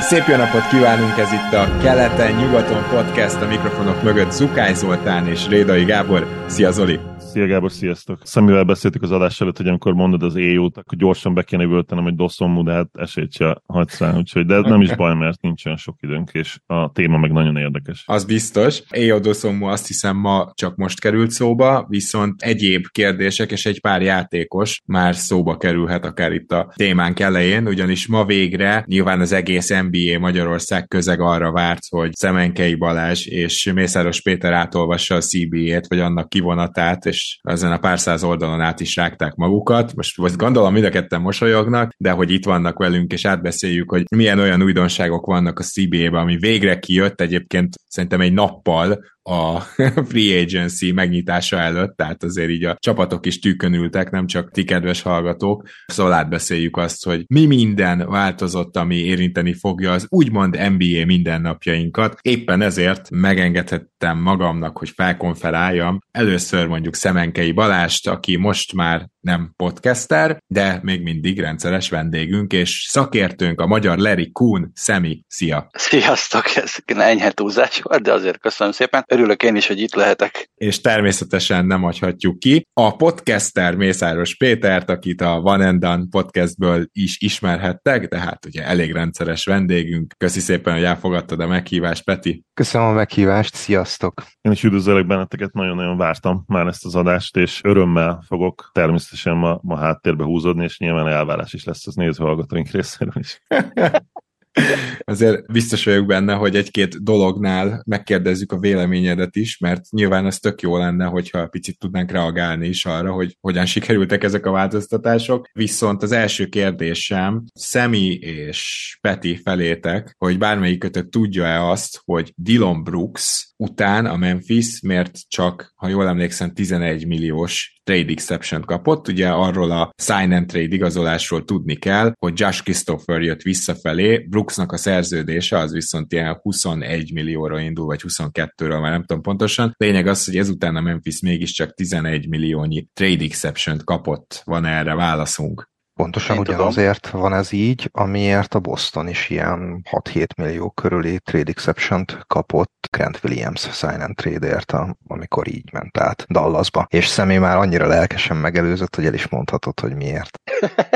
Szép jó napot kívánunk, ez itt a Keleten-nyugaton podcast, a mikrofonok mögött Zukály Zoltán és Rédai Gábor. Szia Zoli! Szia Gábor, sziasztok! Szemivel beszéltük az adás előtt, hogy amikor mondod az éjút, akkor gyorsan be kéne völtenem egy doszomú, de hát esélyt se hagysz rá, úgyhogy de nem is baj, mert nincs olyan sok időnk, és a téma meg nagyon érdekes. Az biztos. Éjó doszomú azt hiszem ma csak most került szóba, viszont egyéb kérdések és egy pár játékos már szóba kerülhet akár itt a témánk elején, ugyanis ma végre nyilván az egész NBA Magyarország közeg arra várt, hogy Szemenkei Balázs és Mészáros Péter átolvassa a CBA-t, vagy annak kivonatát, és és ezen a pár száz oldalon át is rágták magukat. Most, most gondolom mind a ketten mosolyognak, de hogy itt vannak velünk, és átbeszéljük, hogy milyen olyan újdonságok vannak a CBA-ben, ami végre kijött egyébként szerintem egy nappal a free agency megnyitása előtt, tehát azért így a csapatok is tűkönültek, nem csak ti kedves hallgatók, szóval átbeszéljük azt, hogy mi minden változott, ami érinteni fogja az úgymond NBA mindennapjainkat. Éppen ezért megengedhettem magamnak, hogy felkonferáljam először mondjuk Szemenkei Balást, aki most már nem podcaster, de még mindig rendszeres vendégünk, és szakértőnk a magyar Larry Kuhn. Szemi, szia! Sziasztok! Ez enyhe túlzás volt, de azért köszönöm szépen. Örülök én is, hogy itt lehetek. És természetesen nem hagyhatjuk ki. A podcaster Mészáros Pétert, akit a Van and Done podcastből is ismerhettek, de hát ugye elég rendszeres vendégünk. Köszi szépen, hogy elfogadtad a meghívást, Peti. Köszönöm a meghívást, sziasztok! Én is üdvözlök benneteket, nagyon-nagyon vártam már ezt az adást, és örömmel fogok természetesen ma, ma háttérbe húzódni, és nyilván elvárás is lesz az nézőhallgatóink részéről is. Azért biztos vagyok benne, hogy egy-két dolognál megkérdezzük a véleményedet is, mert nyilván ez tök jó lenne, hogyha picit tudnánk reagálni is arra, hogy hogyan sikerültek ezek a változtatások. Viszont az első kérdésem Szemi és Peti felétek, hogy bármelyikötök tudja-e azt, hogy Dylan Brooks után a Memphis, mert csak, ha jól emlékszem, 11 milliós trade exception kapott. Ugye arról a sign and trade igazolásról tudni kell, hogy Josh Christopher jött visszafelé, Brooksnak a szerződése az viszont ilyen 21 millióra indul, vagy 22-ről, már nem tudom pontosan. Lényeg az, hogy ezután a Memphis mégiscsak 11 milliónyi trade exception kapott. Van erre válaszunk? Pontosan Én ugye tudom. van ez így, amiért a Boston is ilyen 6-7 millió körüli trade exception kapott Grant Williams sign and trade-ért, amikor így ment át Dallasba. És személy már annyira lelkesen megelőzött, hogy el is mondhatod, hogy miért.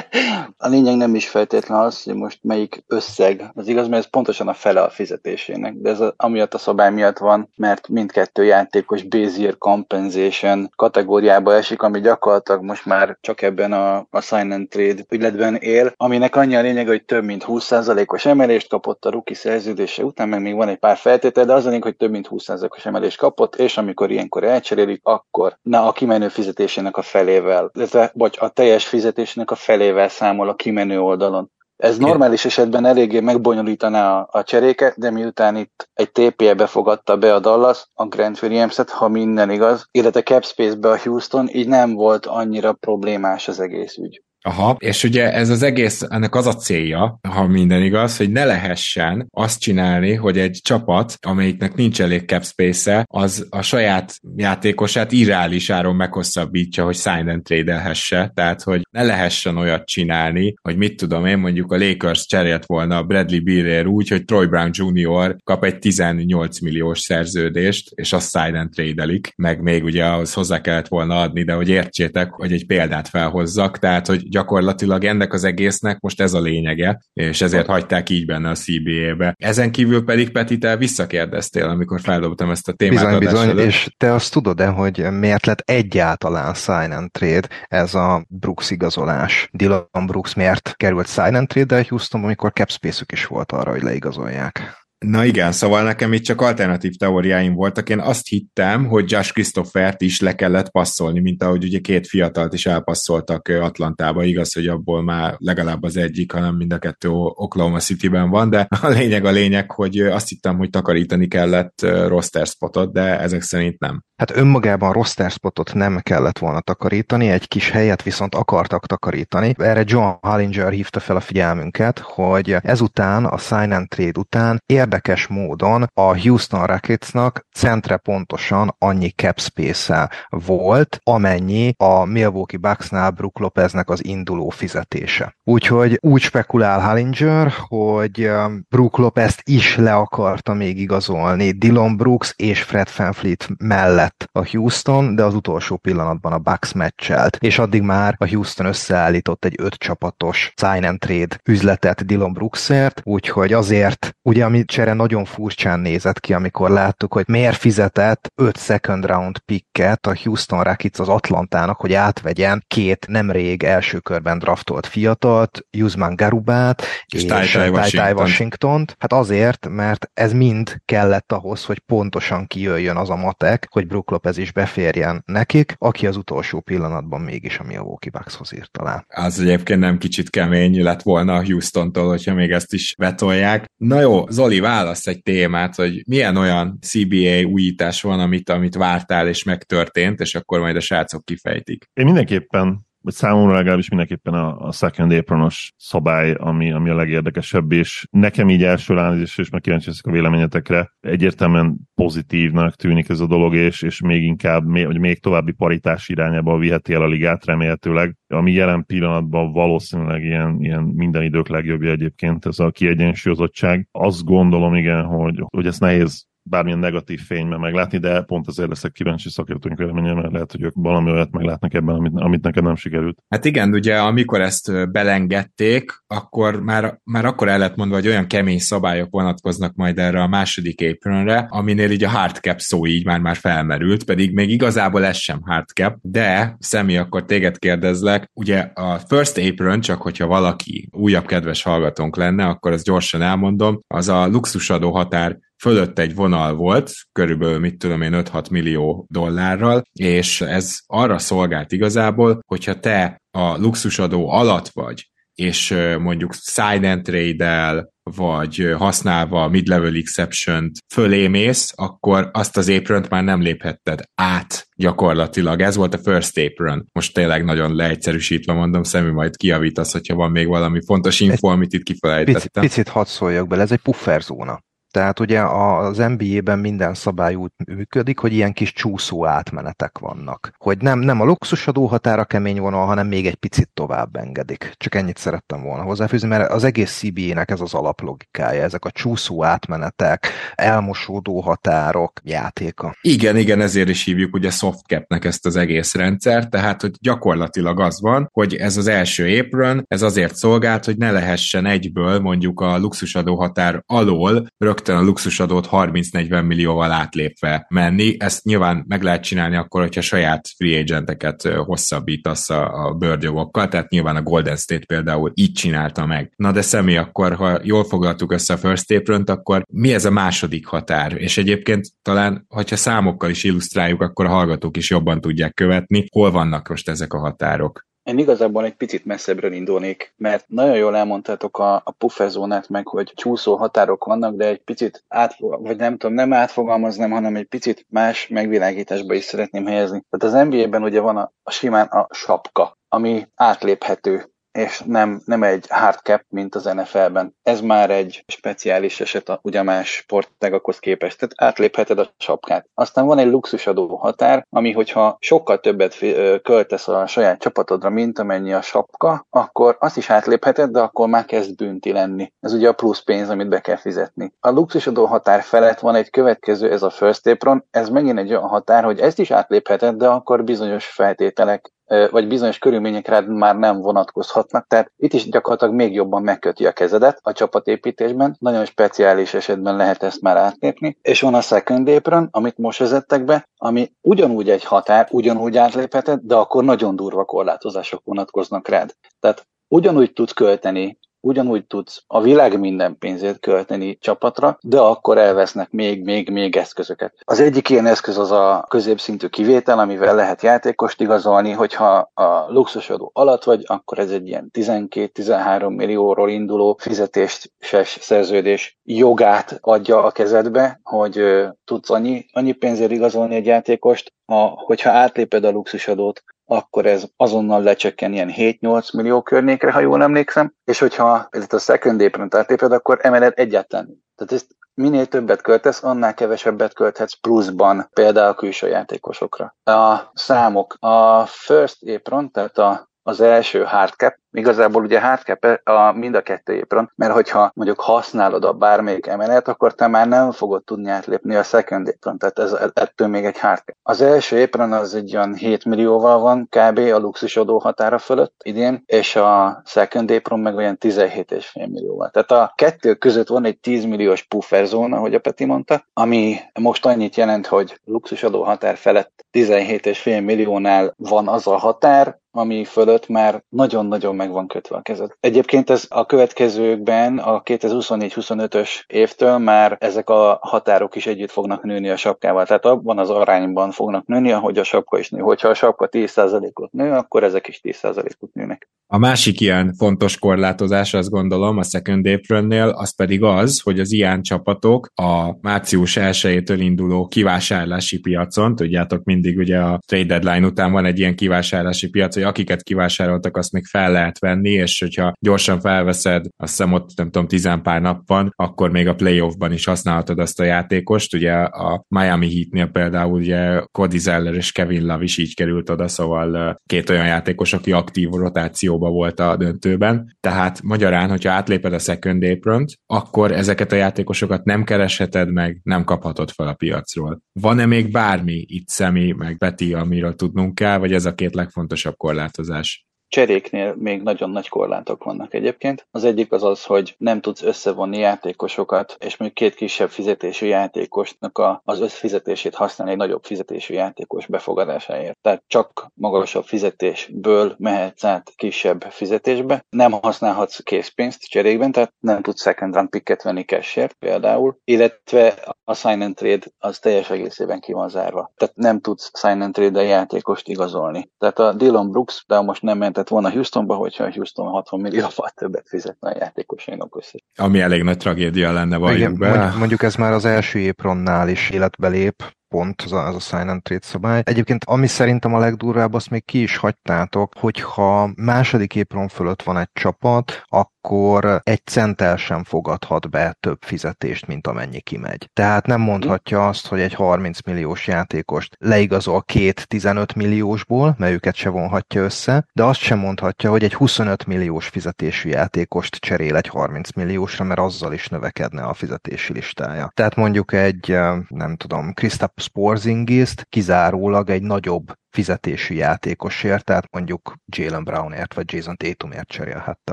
a lényeg nem is feltétlen az, hogy most melyik összeg az igaz, mert ez pontosan a fele a fizetésének, de ez a, amiatt a szabály miatt van, mert mindkettő játékos Bezier Compensation kategóriába esik, ami gyakorlatilag most már csak ebben a, a sign and trade ügyletben él, aminek annyi a lényeg, hogy több mint 20%-os emelést kapott a ruki szerződése után, meg még van egy pár feltétel, de az a lényeg, hogy több mint 20%-os emelést kapott, és amikor ilyenkor elcserélik, akkor na a kimenő fizetésének a felével, vagy a teljes fizetésének a felével számol a kimenő oldalon. Ez normális esetben eléggé megbonyolítaná a, a cseréket, de miután itt egy TPE befogadta be a Dallas, a Grant Williams-et, ha minden igaz, illetve Capspace-be a Houston, így nem volt annyira problémás az egész ügy. Aha, és ugye ez az egész, ennek az a célja, ha minden igaz, hogy ne lehessen azt csinálni, hogy egy csapat, amelyiknek nincs elég cap space az a saját játékosát irreális áron meghosszabbítja, hogy sign and trade tehát hogy ne lehessen olyat csinálni, hogy mit tudom én, mondjuk a Lakers cserélt volna Bradley Beerer úgy, hogy Troy Brown Jr. kap egy 18 milliós szerződést, és azt sign and trade meg még ugye ahhoz hozzá kellett volna adni, de hogy értsétek, hogy egy példát felhozzak, tehát hogy gyakorlatilag ennek az egésznek most ez a lényege, és ezért hagyták így benne a CBA-be. Ezen kívül pedig Peti, te visszakérdeztél, amikor feldobtam ezt a témát. Bizony, bizony, előtt. és te azt tudod-e, hogy miért lett egyáltalán sign and trade ez a Brooks igazolás? Dylan Brooks miért került sign and trade-del Houston, amikor cap space is volt arra, hogy leigazolják? Na igen, szóval nekem itt csak alternatív teóriáim voltak. Én azt hittem, hogy Josh Christophert is le kellett passzolni, mint ahogy ugye két fiatalt is elpasszoltak Atlantába. Igaz, hogy abból már legalább az egyik, hanem mind a kettő Oklahoma City-ben van, de a lényeg a lényeg, hogy azt hittem, hogy takarítani kellett roster spotot, de ezek szerint nem. Hát önmagában roster spotot nem kellett volna takarítani, egy kis helyet viszont akartak takarítani. Erre John Hallinger hívta fel a figyelmünket, hogy ezután, a sign and trade után érdekes módon a Houston Rocketsnak centre pontosan annyi cap space volt, amennyi a Milwaukee Bucksnál Brook Lopeznek az induló fizetése. Úgyhogy úgy spekulál Hallinger, hogy um, Brook Lopez is le akarta még igazolni Dylan Brooks és Fred VanVleet mellett a Houston, de az utolsó pillanatban a Bucks meccselt, és addig már a Houston összeállított egy öt csapatos sign and trade üzletet Dylan Brooksért, úgyhogy azért, ugye ami csere nagyon furcsán nézett ki, amikor láttuk, hogy miért fizetett öt second round picket a Houston Rockets az Atlantának, hogy átvegyen két nemrég első körben draftolt fiatalt, Yuzman Garubát és, és Tai Washington. washington Hát azért, mert ez mind kellett ahhoz, hogy pontosan kijöjjön az a matek, hogy Brook Lopez is beférjen nekik, aki az utolsó pillanatban mégis a Milwaukee Buckshoz írt alá. Az egyébként nem kicsit kemény lett volna a Houston-tól, hogyha még ezt is vetolják. Na jó, Zoli, válasz egy témát, hogy milyen olyan CBA újítás van, amit, amit vártál és megtörtént, és akkor majd a srácok kifejtik. Én mindenképpen vagy számomra legalábbis mindenképpen a, a second apronos szabály, ami, ami a legérdekesebb, és nekem így első ránézés, és meg kíváncsi a véleményetekre, egyértelműen pozitívnak tűnik ez a dolog, és, és még inkább, vagy még további paritás irányába viheti el a ligát remélhetőleg, ami jelen pillanatban valószínűleg ilyen, ilyen minden idők legjobbja egyébként ez a kiegyensúlyozottság. Azt gondolom igen, hogy, hogy ezt nehéz bármilyen negatív fényben meglátni, de pont azért leszek kíváncsi szakértőnk véleménye, mert lehet, hogy ők valami olyat meglátnak ebben, amit, amit nekem nem sikerült. Hát igen, ugye amikor ezt belengedték, akkor már, már akkor el lett mondva, hogy olyan kemény szabályok vonatkoznak majd erre a második apronre, aminél így a hardcap szó így már már felmerült, pedig még igazából ez sem hardcap, de Szemi, akkor téged kérdezlek, ugye a first apron, csak hogyha valaki újabb kedves hallgatónk lenne, akkor ezt gyorsan elmondom, az a luxusadó határ fölött egy vonal volt, körülbelül mit tudom én 5-6 millió dollárral, és ez arra szolgált igazából, hogyha te a luxusadó alatt vagy, és mondjuk sign and trade vagy használva mid-level exception-t fölémész, akkor azt az apron már nem léphetted át gyakorlatilag. Ez volt a first apron. Most tényleg nagyon leegyszerűsítve mondom, szemű majd kiavítasz, hogyha van még valami fontos info, amit itt kifelejtettem. Picit, picit hadd szóljak bele, ez egy pufferzóna. Tehát ugye az NBA-ben minden szabály úgy működik, hogy ilyen kis csúszó átmenetek vannak. Hogy nem, nem a luxusadó határa kemény vonal, hanem még egy picit tovább engedik. Csak ennyit szerettem volna hozzáfűzni, mert az egész CBA-nek ez az alaplogikája, ezek a csúszó átmenetek, elmosódó határok játéka. Igen, igen, ezért is hívjuk ugye softcapnek ezt az egész rendszer, tehát hogy gyakorlatilag az van, hogy ez az első apron, ez azért szolgált, hogy ne lehessen egyből mondjuk a luxusadó határ alól rögtön rögtön a luxusadót 30-40 millióval átlépve menni. Ezt nyilván meg lehet csinálni akkor, hogyha saját free agenteket hosszabbítasz a, a bőrgyogokkal, tehát nyilván a Golden State például így csinálta meg. Na de személy akkor, ha jól foglaltuk össze a first apron akkor mi ez a második határ? És egyébként talán, hogyha számokkal is illusztráljuk, akkor a hallgatók is jobban tudják követni, hol vannak most ezek a határok. Én igazából egy picit messzebbre indulnék, mert nagyon jól elmondtátok a, a pufferzónát meg, hogy csúszó határok vannak, de egy picit átfog, vagy nem tudom, nem átfogalmaznám, hanem egy picit más megvilágításba is szeretném helyezni. Tehát az NBA-ben ugye van a, a simán a sapka, ami átléphető és nem, nem egy hard cap, mint az NFL-ben. Ez már egy speciális eset a, ugye más sportágakhoz képest, tehát átlépheted a sapkát. Aztán van egy luxusadó határ, ami hogyha sokkal többet költesz a saját csapatodra, mint amennyi a sapka, akkor azt is átlépheted, de akkor már kezd bünti lenni. Ez ugye a plusz pénz, amit be kell fizetni. A luxusadó határ felett van egy következő, ez a first apron, ez megint egy olyan határ, hogy ezt is átlépheted, de akkor bizonyos feltételek vagy bizonyos körülményekre már nem vonatkozhatnak, tehát itt is gyakorlatilag még jobban megköti a kezedet a csapatépítésben, nagyon speciális esetben lehet ezt már átlépni, és van a second apron, amit most vezettek be, ami ugyanúgy egy határ, ugyanúgy átlépheted, de akkor nagyon durva korlátozások vonatkoznak rád. Tehát ugyanúgy tudsz költeni ugyanúgy tudsz a világ minden pénzét költeni csapatra, de akkor elvesznek még, még, még eszközöket. Az egyik ilyen eszköz az a középszintű kivétel, amivel lehet játékost igazolni, hogyha a luxusodó alatt vagy, akkor ez egy ilyen 12-13 millióról induló fizetéses szerződés jogát adja a kezedbe, hogy tudsz annyi, annyi pénzért igazolni egy játékost, a, hogyha átléped a luxusadót, akkor ez azonnal lecsökken ilyen 7-8 millió környékre, ha jól emlékszem, és hogyha ezt a second apron átléped, akkor emeled egyáltalán. Tehát ezt minél többet költesz, annál kevesebbet költhetsz pluszban, például külső játékosokra. A számok, a first apron, tehát a az első hardcap, igazából ugye hardcap a, mind a kettő épron, mert hogyha mondjuk használod a bármelyik emelet, akkor te már nem fogod tudni átlépni a second apron, tehát ez, ettől még egy hardcap. Az első épron az egy olyan 7 millióval van kb. a luxusodó határa fölött idén, és a second apron meg olyan 17,5 millióval. Tehát a kettő között van egy 10 milliós pufferzóna, ahogy a Peti mondta, ami most annyit jelent, hogy luxusadó határ felett 17,5 milliónál van az a határ, ami fölött már nagyon-nagyon meg van kötve a kezed. Egyébként ez a következőkben, a 2024-25-ös évtől már ezek a határok is együtt fognak nőni a sapkával. Tehát abban az arányban fognak nőni, ahogy a sapka is nő. Hogyha a sapka 10%-ot nő, akkor ezek is 10%-ot nőnek. A másik ilyen fontos korlátozás, azt gondolom, a Second Apron-nél, az pedig az, hogy az ilyen csapatok a március 1-től induló kivásárlási piacon, tudjátok, mindig ugye a trade deadline után van egy ilyen kivásárlási piac, hogy akiket kivásároltak, azt még fel lehet venni, és hogyha gyorsan felveszed, azt hiszem ott nem tudom, tizen pár nap akkor még a playoffban is használhatod azt a játékost. Ugye a Miami Heatnél például ugye Cody Zeller és Kevin Love is így került oda, szóval két olyan játékos, aki aktív rotációban volt a döntőben. Tehát magyarán, hogyha átléped a second apron akkor ezeket a játékosokat nem keresheted meg, nem kaphatod fel a piacról. Van-e még bármi itt Szemi, meg Beti, amiről tudnunk kell, vagy ez a két legfontosabb korlátozás? Cseréknél még nagyon nagy korlátok vannak egyébként. Az egyik az az, hogy nem tudsz összevonni játékosokat, és még két kisebb fizetésű játékosnak a, az összfizetését használni egy nagyobb fizetésű játékos befogadásáért. Tehát csak magasabb fizetésből mehetsz át kisebb fizetésbe. Nem használhatsz készpénzt cserékben, tehát nem tudsz second round picket venni cashért például, illetve a sign and trade az teljes egészében ki van zárva. Tehát nem tudsz sign and trade játékost igazolni. Tehát a Dylan Brooks, de most nem mentett volna Houstonba, hogyha Houston 60 millióval többet fizetne a játékosainak össze. Ami elég nagy tragédia lenne, valljuk be. Mondjuk ez már az első épronnál is életbe lép, pont, az a, az a and trade szabály. Egyébként ami szerintem a legdurvább, azt még ki is hagytátok, hogyha második épron fölött van egy csapat, akkor egy centel sem fogadhat be több fizetést, mint amennyi kimegy. Tehát nem mondhatja azt, hogy egy 30 milliós játékost leigazol két 15 milliósból, mert őket se vonhatja össze, de azt sem mondhatja, hogy egy 25 milliós fizetésű játékost cserél egy 30 milliósra, mert azzal is növekedne a fizetési listája. Tehát mondjuk egy, nem tudom, Kristaps Porzingiszt kizárólag egy nagyobb fizetésű játékosért, tehát mondjuk Jalen Brownért vagy Jason Tatumért cserélhette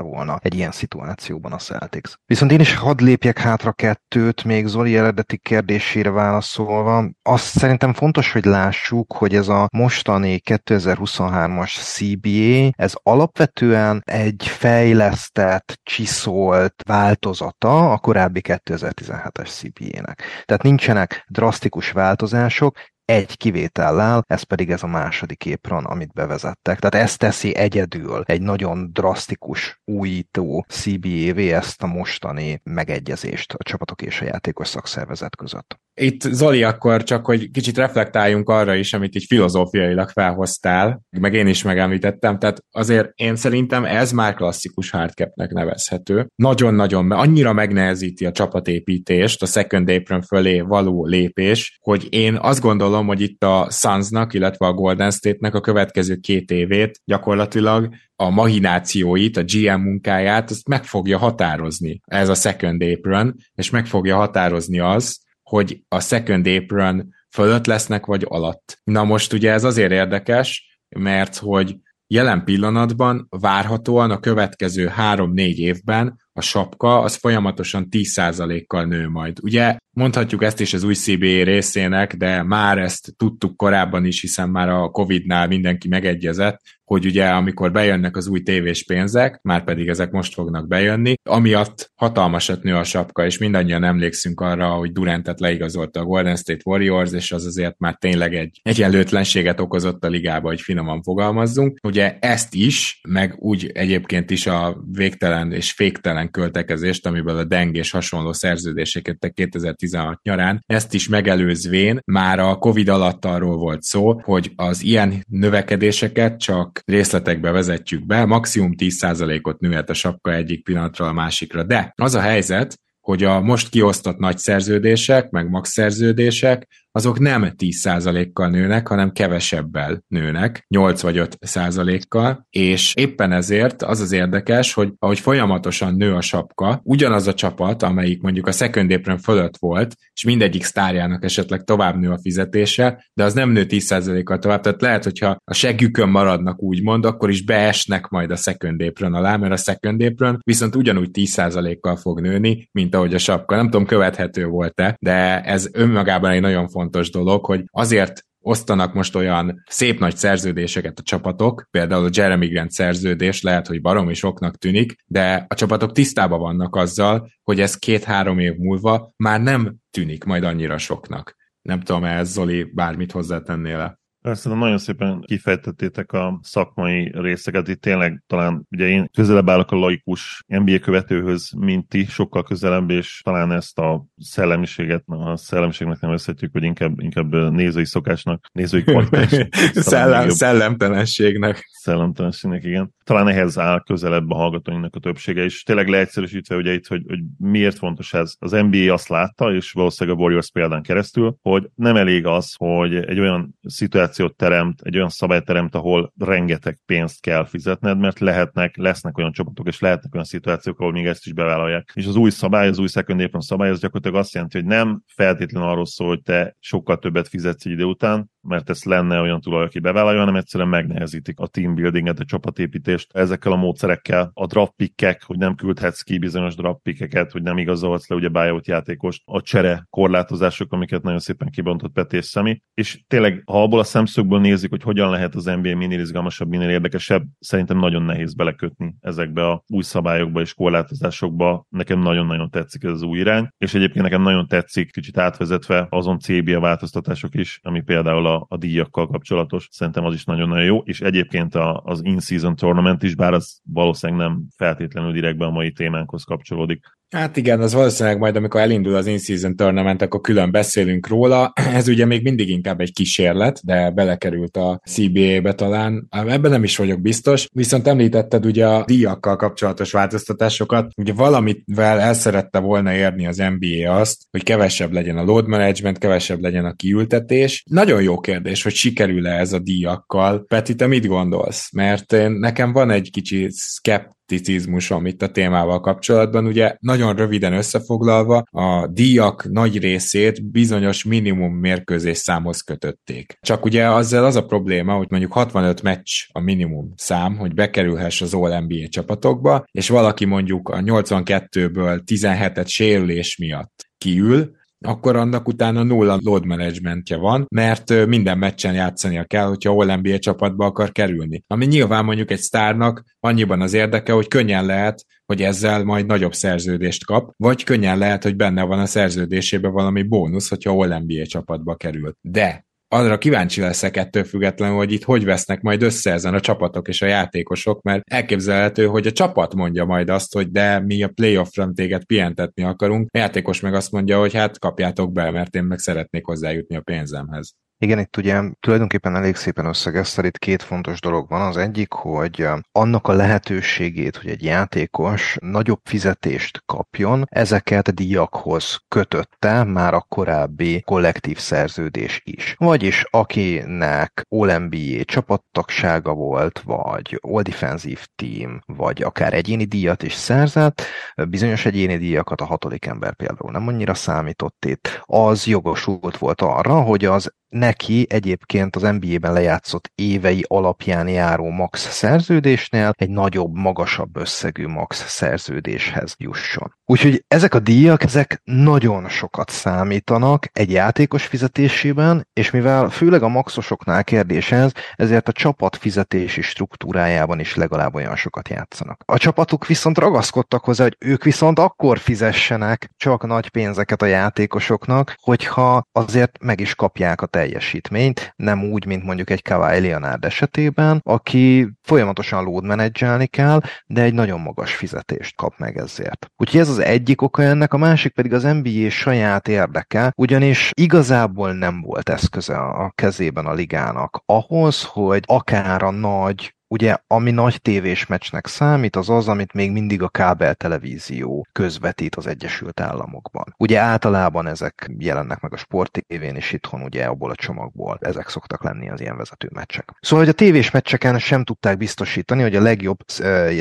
volna egy ilyen szituációban a Celtics. Viszont én is hadd lépjek hátra kettőt, még Zoli eredeti kérdésére válaszolva. Azt szerintem fontos, hogy lássuk, hogy ez a mostani 2023-as CBA, ez alapvetően egy fejlesztett, csiszolt változata a korábbi 2017-es CBA-nek. Tehát nincsenek drasztikus változások, egy kivétellel, ez pedig ez a második épron, amit bevezettek. Tehát ez teszi egyedül egy nagyon drasztikus, újító CBAV ezt a mostani megegyezést a csapatok és a játékos szakszervezet között. Itt Zoli, akkor csak, hogy kicsit reflektáljunk arra is, amit így filozófiailag felhoztál, meg én is megemlítettem, tehát azért én szerintem ez már klasszikus hardcapnek nevezhető. Nagyon-nagyon, mert annyira megnehezíti a csapatépítést, a second apron fölé való lépés, hogy én azt gondolom, hogy itt a Sunsnak, illetve a Golden State-nek a következő két évét gyakorlatilag a mahinációit, a GM munkáját, ezt meg fogja határozni ez a second apron, és meg fogja határozni az, hogy a second apron fölött lesznek, vagy alatt. Na most ugye ez azért érdekes, mert hogy jelen pillanatban várhatóan a következő három-négy évben a sapka az folyamatosan 10%-kal nő majd. Ugye mondhatjuk ezt is az új CBA részének, de már ezt tudtuk korábban is, hiszen már a Covid-nál mindenki megegyezett, hogy ugye amikor bejönnek az új tévés pénzek, már pedig ezek most fognak bejönni, amiatt hatalmasat nő a sapka, és mindannyian emlékszünk arra, hogy Durantet leigazolta a Golden State Warriors, és az azért már tényleg egy egyenlőtlenséget okozott a ligába, hogy finoman fogalmazzunk. Ugye ezt is, meg úgy egyébként is a végtelen és féktelen költekezést, amiből a Deng és hasonló szerződéseket 2016 nyarán, ezt is megelőzvén már a Covid alatt arról volt szó, hogy az ilyen növekedéseket csak részletekbe vezetjük be, maximum 10%-ot nőhet a sapka egyik pillanatra a másikra. De az a helyzet, hogy a most kiosztott nagy szerződések, meg max szerződések, azok nem 10%-kal nőnek, hanem kevesebbel nőnek, 8 vagy 5 százalékkal, és éppen ezért az az érdekes, hogy ahogy folyamatosan nő a sapka, ugyanaz a csapat, amelyik mondjuk a second apron fölött volt, és mindegyik sztárjának esetleg tovább nő a fizetése, de az nem nő 10%-kal tovább, tehát lehet, hogyha a segükön maradnak úgymond, akkor is beesnek majd a second apron alá, mert a second apron viszont ugyanúgy 10%-kal fog nőni, mint ahogy a sapka. Nem tudom, követhető volt-e, de ez önmagában egy nagyon fontos fontos dolog, hogy azért osztanak most olyan szép nagy szerződéseket a csapatok, például a Jeremy Grant szerződés lehet, hogy baromi soknak tűnik, de a csapatok tisztában vannak azzal, hogy ez két-három év múlva már nem tűnik majd annyira soknak. Nem tudom, ez Zoli bármit hozzátennél le. Persze, nagyon szépen kifejtettétek a szakmai részeket. Itt tényleg talán ugye én közelebb állok a laikus NBA követőhöz, mint ti, sokkal közelebb, és talán ezt a szellemiséget, a szellemiségnek nem összetjük, hogy inkább, inkább nézői szokásnak, nézői kvalitás. Szellem, szellemtelenségnek. Szellemtelenségnek, igen. Talán ehhez áll közelebb a hallgatóinknak a többsége, és tényleg leegyszerűsítve ugye itt, hogy, hogy miért fontos ez. Az NBA azt látta, és valószínűleg a Warriors példán keresztül, hogy nem elég az, hogy egy olyan szituáció szituációt teremt, egy olyan szabályt teremt, ahol rengeteg pénzt kell fizetned, mert lehetnek, lesznek olyan csapatok, és lehetnek olyan szituációk, ahol még ezt is bevállalják. És az új szabály, az új second apron szabály, az gyakorlatilag azt jelenti, hogy nem feltétlenül arról szól, hogy te sokkal többet fizetsz egy idő után, mert ez lenne olyan tulaj, aki bevállalja, hanem egyszerűen megnehezítik a team buildinget, a csapatépítést ezekkel a módszerekkel. A draft pickek, hogy nem küldhetsz ki bizonyos draft pickeket, hogy nem igazolhatsz le ugye buyout játékost, a csere korlátozások, amiket nagyon szépen kibontott Peti és Szemi. És tényleg, ha abból a szemszögből nézzük, hogy hogyan lehet az NBA minél izgalmasabb, minél érdekesebb, szerintem nagyon nehéz belekötni ezekbe a új szabályokba és korlátozásokba. Nekem nagyon-nagyon tetszik ez az új irány, és egyébként nekem nagyon tetszik, kicsit átvezetve azon CBA változtatások is, ami például a, a díjakkal kapcsolatos. Szerintem az is nagyon-nagyon jó, és egyébként a, az in-season tournament is, bár az valószínűleg nem feltétlenül direktben a mai témánkhoz kapcsolódik, Hát igen, az valószínűleg majd, amikor elindul az in-season tournament, akkor külön beszélünk róla. Ez ugye még mindig inkább egy kísérlet, de belekerült a CBA-be talán. Ebben nem is vagyok biztos. Viszont említetted ugye a díjakkal kapcsolatos változtatásokat. Ugye valamivel el szerette volna érni az NBA azt, hogy kevesebb legyen a load management, kevesebb legyen a kiültetés. Nagyon jó kérdés, hogy sikerül-e ez a díjakkal. Peti, te mit gondolsz? Mert nekem van egy kicsi skept szkepticizmusom itt a témával kapcsolatban. Ugye nagyon röviden összefoglalva a díjak nagy részét bizonyos minimum mérkőzés számhoz kötötték. Csak ugye azzal az a probléma, hogy mondjuk 65 meccs a minimum szám, hogy bekerülhess az All NBA csapatokba, és valaki mondjuk a 82-ből 17-et sérülés miatt kiül, akkor annak utána nulla load managementje van, mert minden meccsen játszania kell, hogyha All NBA csapatba akar kerülni. Ami nyilván mondjuk egy sztárnak annyiban az érdeke, hogy könnyen lehet, hogy ezzel majd nagyobb szerződést kap, vagy könnyen lehet, hogy benne van a szerződésében valami bónusz, hogyha All NBA csapatba kerül. De arra kíváncsi leszek ettől függetlenül, hogy itt hogy vesznek majd össze ezen a csapatok és a játékosok, mert elképzelhető, hogy a csapat mondja majd azt, hogy de mi a playoffra téged pihentetni akarunk, a játékos meg azt mondja, hogy hát kapjátok be, mert én meg szeretnék hozzájutni a pénzemhez. Igen, itt ugye tulajdonképpen elég szépen összegezted, itt két fontos dolog van. Az egyik, hogy annak a lehetőségét, hogy egy játékos nagyobb fizetést kapjon, ezeket díjakhoz kötötte már a korábbi kollektív szerződés is. Vagyis akinek All-NBA csapattagsága volt, vagy All-Defensive Team, vagy akár egyéni díjat is szerzett, bizonyos egyéni díjakat a hatodik ember például nem annyira számított itt, az jogosult volt arra, hogy az neki egyébként az NBA-ben lejátszott évei alapján járó max szerződésnél egy nagyobb, magasabb összegű max szerződéshez jusson. Úgyhogy ezek a díjak, ezek nagyon sokat számítanak egy játékos fizetésében, és mivel főleg a maxosoknál kérdés ez, ezért a csapat fizetési struktúrájában is legalább olyan sokat játszanak. A csapatuk viszont ragaszkodtak hozzá, hogy ők viszont akkor fizessenek csak nagy pénzeket a játékosoknak, hogyha azért meg is kapják a teljesítményt, nem úgy, mint mondjuk egy Kawhi Leonard esetében, aki folyamatosan load menedzselni kell, de egy nagyon magas fizetést kap meg ezért. Úgyhogy ez az egyik oka ennek, a másik pedig az NBA saját érdeke, ugyanis igazából nem volt eszköze a kezében a ligának ahhoz, hogy akár a nagy Ugye, ami nagy tévés meccsnek számít, az az, amit még mindig a kábel televízió közvetít az Egyesült Államokban. Ugye általában ezek jelennek meg a sporttévén is itthon, ugye abból a csomagból. Ezek szoktak lenni az ilyen vezető meccsek. Szóval, hogy a tévés meccseken sem tudták biztosítani, hogy a legjobb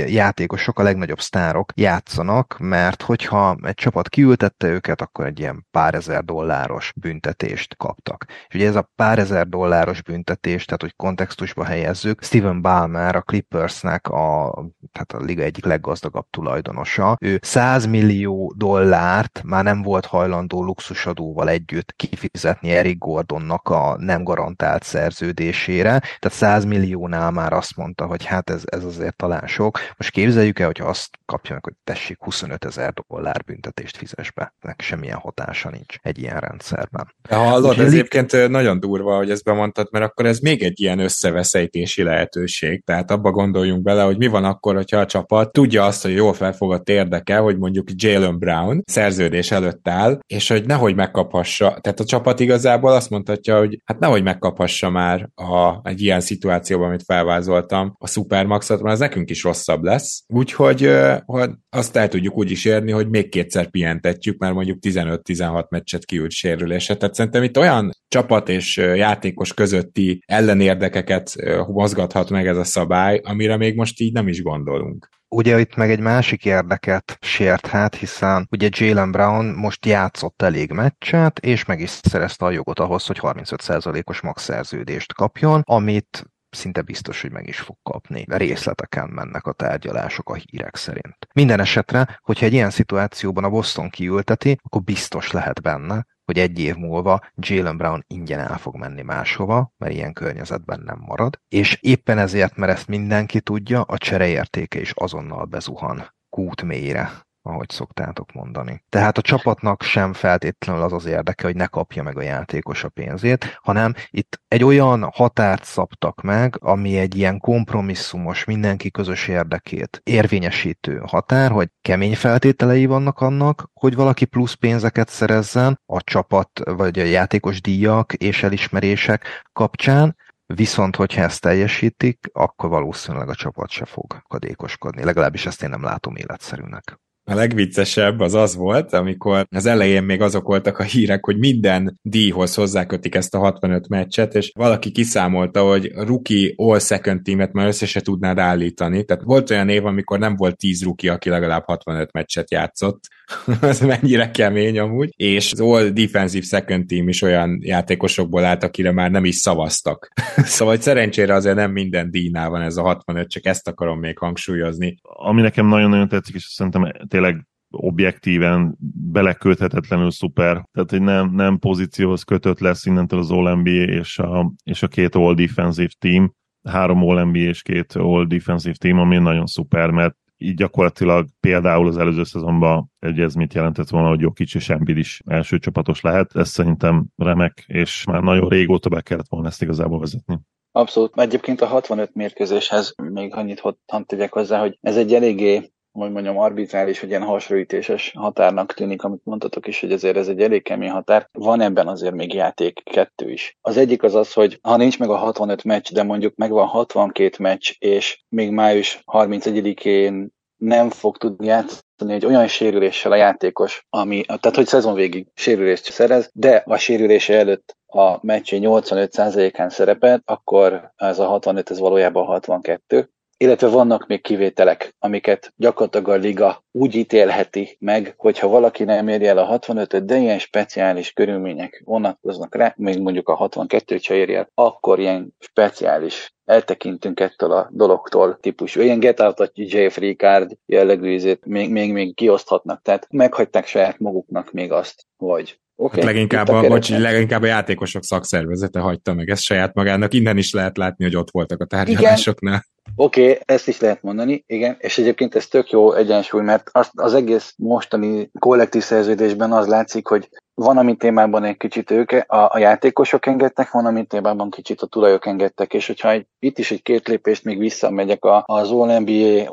játékosok, a legnagyobb sztárok játszanak, mert hogyha egy csapat kiültette őket, akkor egy ilyen pár ezer dolláros büntetést kaptak. És ugye ez a pár ezer dolláros büntetés, tehát hogy kontextusba helyezzük, Steven Ballmer már a Clippersnek a, tehát a liga egyik leggazdagabb tulajdonosa. Ő 100 millió dollárt már nem volt hajlandó luxusadóval együtt kifizetni Eric Gordonnak a nem garantált szerződésére, tehát 100 milliónál már azt mondta, hogy hát ez, ez azért talán sok. Most képzeljük el, hogy azt kapjanak, hogy tessék 25 ezer dollár büntetést fizes be. Nek semmilyen hatása nincs egy ilyen rendszerben. De hallod, ez egyébként nagyon durva, hogy ezt bemondtad, mert akkor ez még egy ilyen összeveszejtési lehetőség. Tehát abba gondoljunk bele, hogy mi van akkor, hogyha a csapat tudja azt, hogy jól felfogott érdeke, hogy mondjuk Jalen Brown szerződés előtt áll, és hogy nehogy megkaphassa. Tehát a csapat igazából azt mondhatja, hogy hát nehogy megkaphassa már a, egy ilyen szituációban, amit felvázoltam, a Supermaxot, mert az nekünk is rosszabb lesz. Úgyhogy hogy azt el tudjuk úgy is érni, hogy még kétszer pihentetjük, mert mondjuk 15-16 meccset kiült sérülése. Tehát szerintem itt olyan csapat és játékos közötti ellenérdekeket mozgathat meg ez a szabály, amire még most így nem is gondolunk. Ugye itt meg egy másik érdeket sérthet, hiszen ugye Jalen Brown most játszott elég meccset, és meg is szerezte a jogot ahhoz, hogy 35%-os max szerződést kapjon, amit szinte biztos, hogy meg is fog kapni. Részleteken mennek a tárgyalások a hírek szerint. Minden esetre, hogyha egy ilyen szituációban a Boston kiülteti, akkor biztos lehet benne, hogy egy év múlva Jalen Brown ingyen el fog menni máshova, mert ilyen környezetben nem marad, és éppen ezért, mert ezt mindenki tudja, a csereértéke is azonnal bezuhan kút mélyre ahogy szoktátok mondani. Tehát a csapatnak sem feltétlenül az az érdeke, hogy ne kapja meg a játékos a pénzét, hanem itt egy olyan határt szabtak meg, ami egy ilyen kompromisszumos, mindenki közös érdekét érvényesítő határ, hogy kemény feltételei vannak annak, hogy valaki plusz pénzeket szerezzen a csapat vagy a játékos díjak és elismerések kapcsán, Viszont, hogyha ezt teljesítik, akkor valószínűleg a csapat se fog kadékoskodni. Legalábbis ezt én nem látom életszerűnek. A legviccesebb az az volt, amikor az elején még azok voltak a hírek, hogy minden díjhoz hozzákötik ezt a 65 meccset, és valaki kiszámolta, hogy rookie all second teamet már össze se tudnád állítani. Tehát volt olyan év, amikor nem volt 10 rookie, aki legalább 65 meccset játszott. ez mennyire kemény amúgy. És az all defensive second team is olyan játékosokból állt, akire már nem is szavaztak. szóval szerencsére azért nem minden díjnál van ez a 65, csak ezt akarom még hangsúlyozni. Ami nekem nagyon-nagyon tetszik, és szerintem tényleg objektíven beleköthetetlenül szuper. Tehát, hogy nem, nem pozícióhoz kötött lesz innentől az All-NBA és a, és a két All Defensive Team, három All-NBA és két All Defensive Team, ami nagyon szuper, mert így gyakorlatilag például az előző szezonban egy ez mit jelentett volna, hogy Jokic és Embiid is első csapatos lehet. Ez szerintem remek, és már nagyon régóta be kellett volna ezt igazából vezetni. Abszolút. Egyébként a 65 mérkőzéshez még annyit hadd tegyek hozzá, hogy ez egy eléggé hogy mondjam, arbitrális, hogy ilyen hasraütéses határnak tűnik, amit mondtatok is, hogy ezért ez egy elég kemény határ. Van ebben azért még játék kettő is. Az egyik az az, hogy ha nincs meg a 65 meccs, de mondjuk megvan 62 meccs, és még május 31-én nem fog tudni játszani egy olyan sérüléssel a játékos, ami, tehát hogy szezon végig sérülést szerez, de a sérülése előtt a meccsé 85%-án szerepel, akkor ez a 65, ez valójában 62, illetve vannak még kivételek, amiket gyakorlatilag a liga úgy ítélheti meg, hogyha valaki nem éri el a 65-öt, de ilyen speciális körülmények vonatkoznak rá, még mondjuk a 62-t se éri el, akkor ilyen speciális eltekintünk ettől a dologtól típusú. Ilyen get out a Jeffrey Card jellegű még, még, még kioszthatnak. Tehát meghagyták saját maguknak még azt, hogy Okay, hát leginkább, a, bocs, leginkább a játékosok szakszervezete hagyta meg ezt saját magának. Innen is lehet látni, hogy ott voltak a tárgyalásoknál. Oké, okay, ezt is lehet mondani, igen, és egyébként ez tök jó egyensúly, mert az, az egész mostani kollektív szerződésben az látszik, hogy van, ami témában egy kicsit ők, a, a játékosok engedtek, van, ami témában kicsit a tulajok engedtek, és hogyha egy, itt is egy két lépést még visszamegyek a, az All-NBA,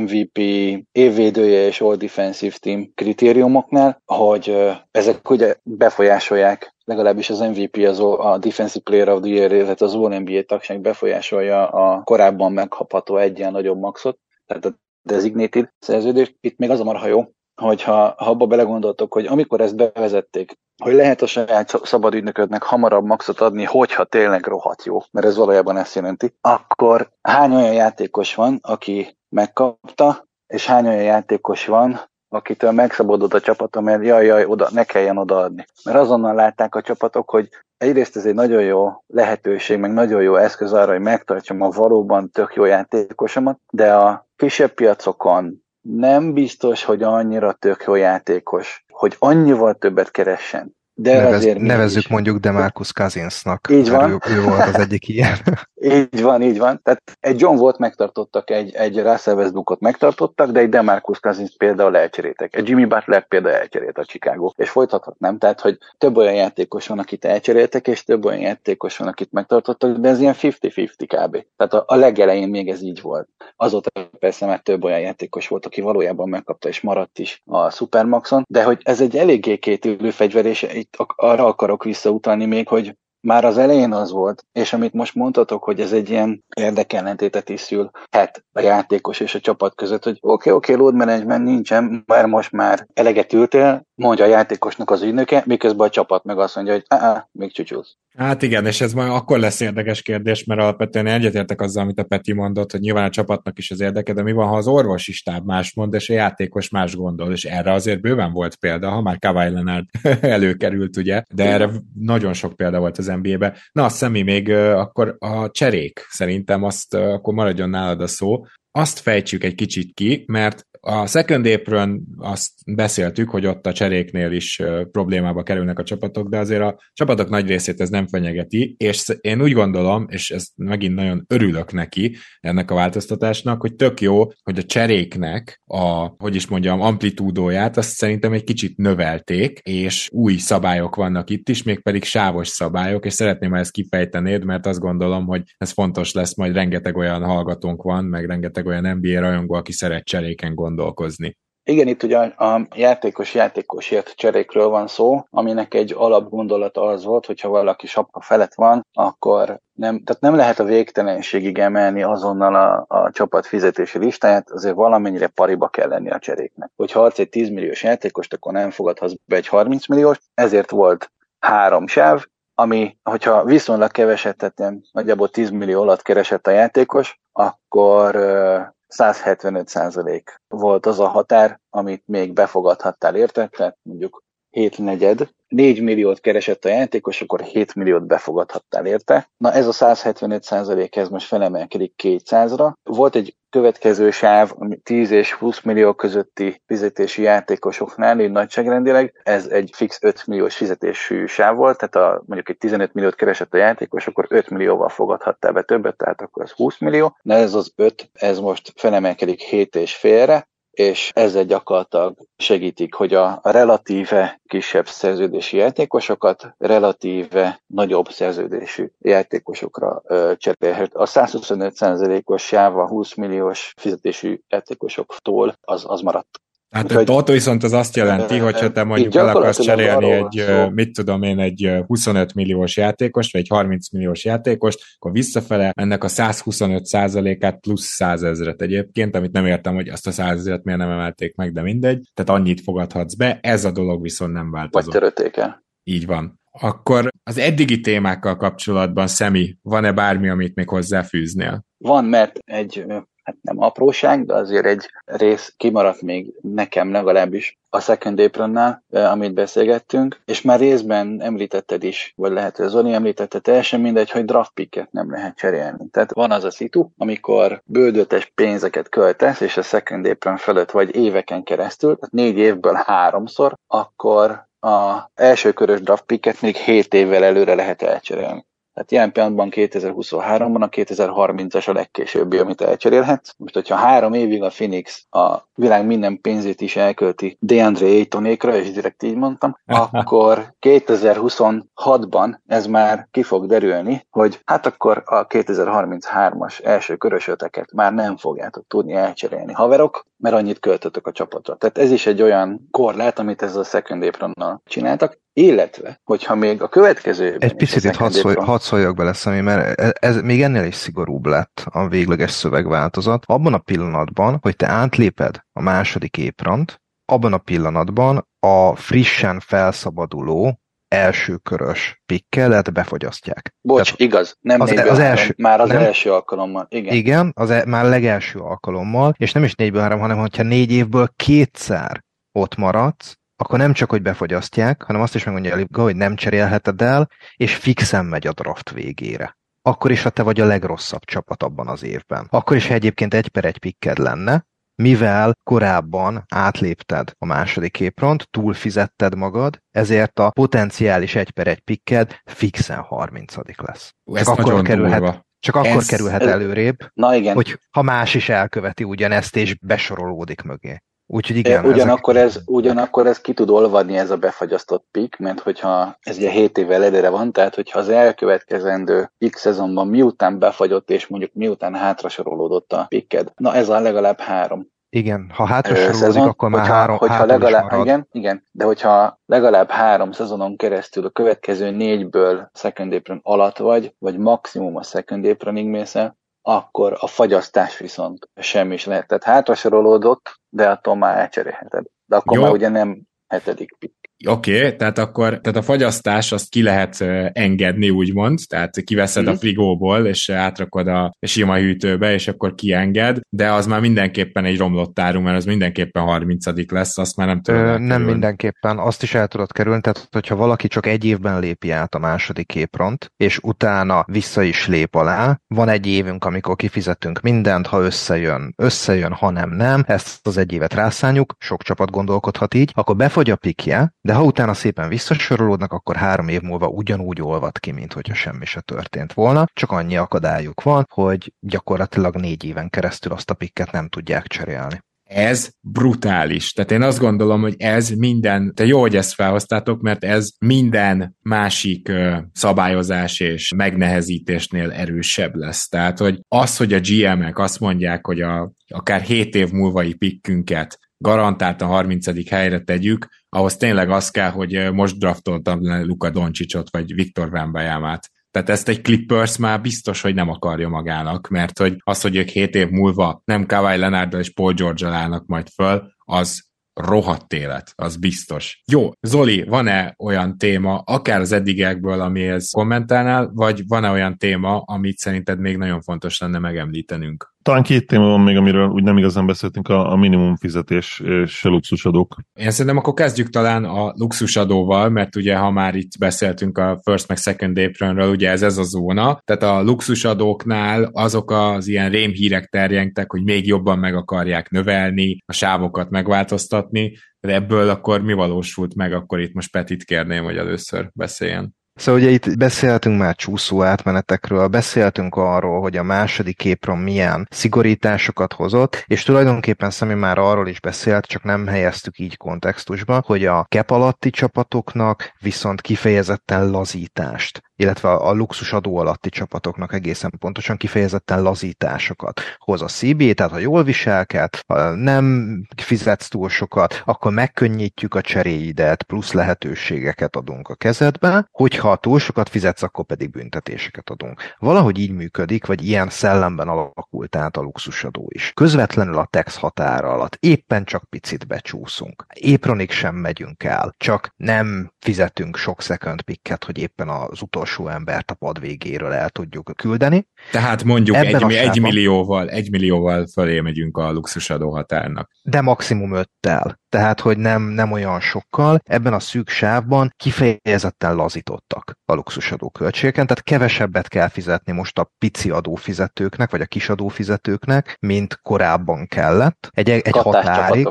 MVP, évvédője és All Defensive Team kritériumoknál, hogy ezek ugye befolyásolják legalábbis az MVP, az a Defensive Player of the Year, illetve az All-NBA tagság befolyásolja a korábban megkapható egyen nagyobb maxot, tehát a designated szerződést. Itt még az a marha jó, hogyha ha abba belegondoltok, hogy amikor ezt bevezették, hogy lehet a saját szabad ügynöködnek hamarabb maxot adni, hogyha tényleg rohadt jó, mert ez valójában ezt jelenti, akkor hány olyan játékos van, aki megkapta, és hány olyan játékos van, akitől megszabadult a csapat, mert jaj, jaj, oda, ne kelljen odaadni. Mert azonnal látták a csapatok, hogy egyrészt ez egy nagyon jó lehetőség, meg nagyon jó eszköz arra, hogy megtartsam a valóban tök jó játékosomat, de a kisebb piacokon nem biztos, hogy annyira tök jó játékos, hogy annyival többet keressen. De Nevez, azért nevezzük is. mondjuk Demarcus Cousinsnak. Így van. Ő, ő volt az egyik ilyen. így van, így van. Tehát egy John volt megtartottak, egy, egy Russell Westbrookot megtartottak, de egy Demarcus Cousins például elcseréltek. Egy Jimmy Butler például elcserélt a Chicago. És folytathatnám. Tehát, hogy több olyan játékos van, akit elcseréltek, és több olyan játékos van, akit megtartottak, de ez ilyen 50-50 kb. Tehát a, a legelején még ez így volt. Azóta persze már több olyan játékos volt, aki valójában megkapta és maradt is a Supermaxon, de hogy ez egy eléggé kétülő fegyver, és itt arra akarok visszautalni még, hogy már az elején az volt, és amit most mondhatok, hogy ez egy ilyen érdekellentétet is szül, hát a játékos és a csapat között, hogy oké, okay, oké, okay, load management nincsen, mert most már eleget ültél, mondja a játékosnak az ügynöke, miközben a csapat meg azt mondja, hogy á, még csúcsúsz. Hát igen, és ez majd akkor lesz érdekes kérdés, mert alapvetően egyetértek azzal, amit a Peti mondott, hogy nyilván a csapatnak is az érdeke, de mi van, ha az orvosi stáb más mond, és a játékos más gondol, és erre azért bőven volt példa, ha már Kawhi Leonard előkerült, ugye, de erre nagyon sok példa volt az NBA-be. Na, a személy még akkor a cserék, szerintem azt akkor maradjon nálad a szó, azt fejtsük egy kicsit ki, mert a second apron azt beszéltük, hogy ott a cseréknél is problémába kerülnek a csapatok, de azért a csapatok nagy részét ez nem fenyegeti, és én úgy gondolom, és ezt megint nagyon örülök neki, ennek a változtatásnak, hogy tök jó, hogy a cseréknek a, hogy is mondjam, amplitúdóját azt szerintem egy kicsit növelték, és új szabályok vannak itt is, mégpedig sávos szabályok, és szeretném, ha ezt kifejtenéd, mert azt gondolom, hogy ez fontos lesz, majd rengeteg olyan hallgatónk van, meg rengeteg olyan NBA rajongó, aki szeret cseréken gondolni gondolkozni. Igen, itt ugye a játékos-játékosért cserékről van szó, aminek egy alapgondolata az volt, hogyha valaki sapka felett van, akkor nem, tehát nem lehet a végtelenségig emelni azonnal a, a csapat fizetési listáját, azért valamennyire pariba kell lenni a cseréknek. Hogyha adsz egy 10 milliós játékost, akkor nem fogadhatsz be egy 30 milliós, ezért volt három sáv, ami, hogyha viszonylag keveset, tehát nagyjából 10 millió alatt keresett a játékos, akkor 175% volt az a határ, amit még befogadhattál érte, mondjuk 7 negyed, 4 milliót keresett a játékos, akkor 7 milliót befogadhattál érte. Na ez a 175 százalék, ez most felemelkedik 200-ra. Volt egy következő sáv, ami 10 és 20 millió közötti fizetési játékosoknál, így nagyságrendileg, ez egy fix 5 milliós fizetésű sáv volt, tehát a, mondjuk egy 15 milliót keresett a játékos, akkor 5 millióval fogadhattál be többet, tehát akkor ez 20 millió. Na ez az 5, ez most felemelkedik 7 és félre, és ezzel gyakorlatilag segítik, hogy a relatíve kisebb szerződési játékosokat relatíve nagyobb szerződésű játékosokra cserélhet. A 125%-os sáv a 20 milliós fizetésű játékosoktól az, az maradt. Hát hogy, ott viszont az azt jelenti, hogy ha te mondjuk el akarsz cserélni egy, szó. mit tudom én, egy 25 milliós játékost, vagy egy 30 milliós játékost, akkor visszafele ennek a 125 százalékát plusz 100 ezret egyébként, amit nem értem, hogy azt a 100 ezret miért nem emelték meg, de mindegy. Tehát annyit fogadhatsz be, ez a dolog viszont nem változott. Vagy törötték el. Így van. Akkor az eddigi témákkal kapcsolatban, Szemi, van-e bármi, amit még hozzáfűznél? Van, mert egy hát nem apróság, de azért egy rész kimaradt még nekem legalábbis a Second Apronnál, amit beszélgettünk, és már részben említetted is, vagy lehet, hogy Zoli említette, teljesen mindegy, hogy draft picket nem lehet cserélni. Tehát van az a szitu, amikor bődötes pénzeket költesz, és a Second Apron fölött vagy éveken keresztül, tehát négy évből háromszor, akkor a első körös draft picket még 7 évvel előre lehet elcserélni. Tehát ilyen pillanatban 2023-ban a 2030-as a legkésőbbi, amit elcserélhetsz. Most, hogyha három évig a Phoenix a világ minden pénzét is elkölti DeAndre Aytonékra, és direkt így mondtam, akkor 2026-ban ez már ki fog derülni, hogy hát akkor a 2033-as első körösöteket már nem fogjátok tudni elcserélni haverok, mert annyit költötök a csapatra. Tehát ez is egy olyan korlát, amit ez a second apronnal csináltak, illetve, hogyha még a következő... Egy picit itt hadd, szólj, hadd szóljak bele, Szemi, mert ez, ez még ennél is szigorúbb lett a végleges szövegváltozat. Abban a pillanatban, hogy te átléped a második éprant, abban a pillanatban a frissen felszabaduló elsőkörös pikkelet befogyasztják. Bocs, Tehát igaz, nem az, az első, már az nem, első alkalommal. Igen, igen az e, már legelső alkalommal, és nem is négyből három, hanem hogyha négy évből kétszer ott maradsz, akkor nem csak, hogy befogyasztják, hanem azt is megmondja a Liga, hogy nem cserélheted el, és fixen megy a draft végére. Akkor is, ha te vagy a legrosszabb csapat abban az évben. Akkor is, ha egyébként egy per egy pikked lenne, mivel korábban átlépted a második épront, túlfizetted magad, ezért a potenciális egy per egy pikked fixen 30 lesz. Csak akkor kerülhet, csak akkor ez, kerülhet előrébb, Na igen. hogy ha más is elköveti ugyanezt, és besorolódik mögé. Úgyhogy igen. Ugyanakkor, ezek... ez, ugyanakkor ez ki tud olvadni ez a befagyasztott pik, mert hogyha ez ugye 7 évvel előre van, tehát hogyha az elkövetkezendő X szezonban miután befagyott, és mondjuk miután hátrasorolódott a piked, na ez a legalább három. Igen, ha hátrasorolódik, akkor már hogyha, három hogyha legalább, Igen, igen, de hogyha legalább három szezonon keresztül a következő négyből second apron alatt vagy, vagy maximum a second apronig mész el, akkor a fagyasztás viszont semmi is lehet. Tehát hátrasorolódott, de attól már elcserélheted. De akkor Jó. már ugye nem hetedik pick. Oké, okay, tehát akkor tehát a fagyasztás azt ki lehet engedni, úgymond, tehát kiveszed mm-hmm. a mhm. frigóból, és átrakod a sima hűtőbe, és akkor kienged, de az már mindenképpen egy romlott áru, mert az mindenképpen 30 lesz, azt már nem tudom. Ö, nem mindenképpen, azt is el tudod kerülni, tehát hogyha valaki csak egy évben lépi át a második képront, és utána vissza is lép alá, van egy évünk, amikor kifizetünk mindent, ha összejön, összejön, ha nem, nem, ezt az egy évet rászánjuk, sok csapat gondolkodhat így, akkor befogy a pikje, de ha utána szépen visszasorolódnak, akkor három év múlva ugyanúgy olvad ki, mint hogyha semmi se történt volna, csak annyi akadályuk van, hogy gyakorlatilag négy éven keresztül azt a pikket nem tudják cserélni ez brutális. Tehát én azt gondolom, hogy ez minden, te jó, hogy ezt felhoztátok, mert ez minden másik szabályozás és megnehezítésnél erősebb lesz. Tehát, hogy az, hogy a GM-ek azt mondják, hogy a, akár 7 év múlvai pikkünket garantáltan 30. helyre tegyük, ahhoz tényleg az kell, hogy most draftoltam Luka Doncsicsot, vagy Viktor Wembanyamát. Tehát ezt egy Clippers már biztos, hogy nem akarja magának, mert hogy az, hogy ők 7 év múlva nem Kawhi leonard és Paul george állnak majd föl, az rohadt élet, az biztos. Jó, Zoli, van-e olyan téma, akár az eddigekből, amihez kommentálnál, vagy van-e olyan téma, amit szerinted még nagyon fontos lenne megemlítenünk? Talán két téma van még, amiről úgy nem igazán beszéltünk, a, a minimum fizetés és a luxusadók. Én szerintem akkor kezdjük talán a luxusadóval, mert ugye ha már itt beszéltünk a first meg second apronről, ugye ez ez a zóna, tehát a luxusadóknál azok az ilyen rémhírek terjengtek, hogy még jobban meg akarják növelni, a sávokat megváltoztatni, de ebből akkor mi valósult meg, akkor itt most Petit kérném, hogy először beszéljen. Szóval ugye itt beszéltünk már csúszó átmenetekről, beszéltünk arról, hogy a második képron milyen szigorításokat hozott, és tulajdonképpen Szemi már arról is beszélt, csak nem helyeztük így kontextusba, hogy a kep alatti csapatoknak viszont kifejezetten lazítást illetve a luxus adó alatti csapatoknak egészen pontosan kifejezetten lazításokat hoz a CB, tehát ha jól viselked, ha nem fizetsz túl sokat, akkor megkönnyítjük a cseréidet, plusz lehetőségeket adunk a kezedbe, hogyha túl sokat fizetsz, akkor pedig büntetéseket adunk. Valahogy így működik, vagy ilyen szellemben alakult át a luxusadó is. Közvetlenül a tax határa alatt éppen csak picit becsúszunk. Épronig sem megyünk el, csak nem fizetünk sok second picket, hogy éppen az utolsó alsó embert a pad végéről el tudjuk küldeni. Tehát mondjuk egy, egy, millióval, egy millióval fölé megyünk a luxusadó határnak. De maximum öttel. Tehát, hogy nem, nem olyan sokkal. Ebben a szűk sávban kifejezetten lazítottak a luxusadó költségeken, tehát kevesebbet kell fizetni most a pici adófizetőknek, vagy a kis adófizetőknek, mint korábban kellett. Egy, egy határig.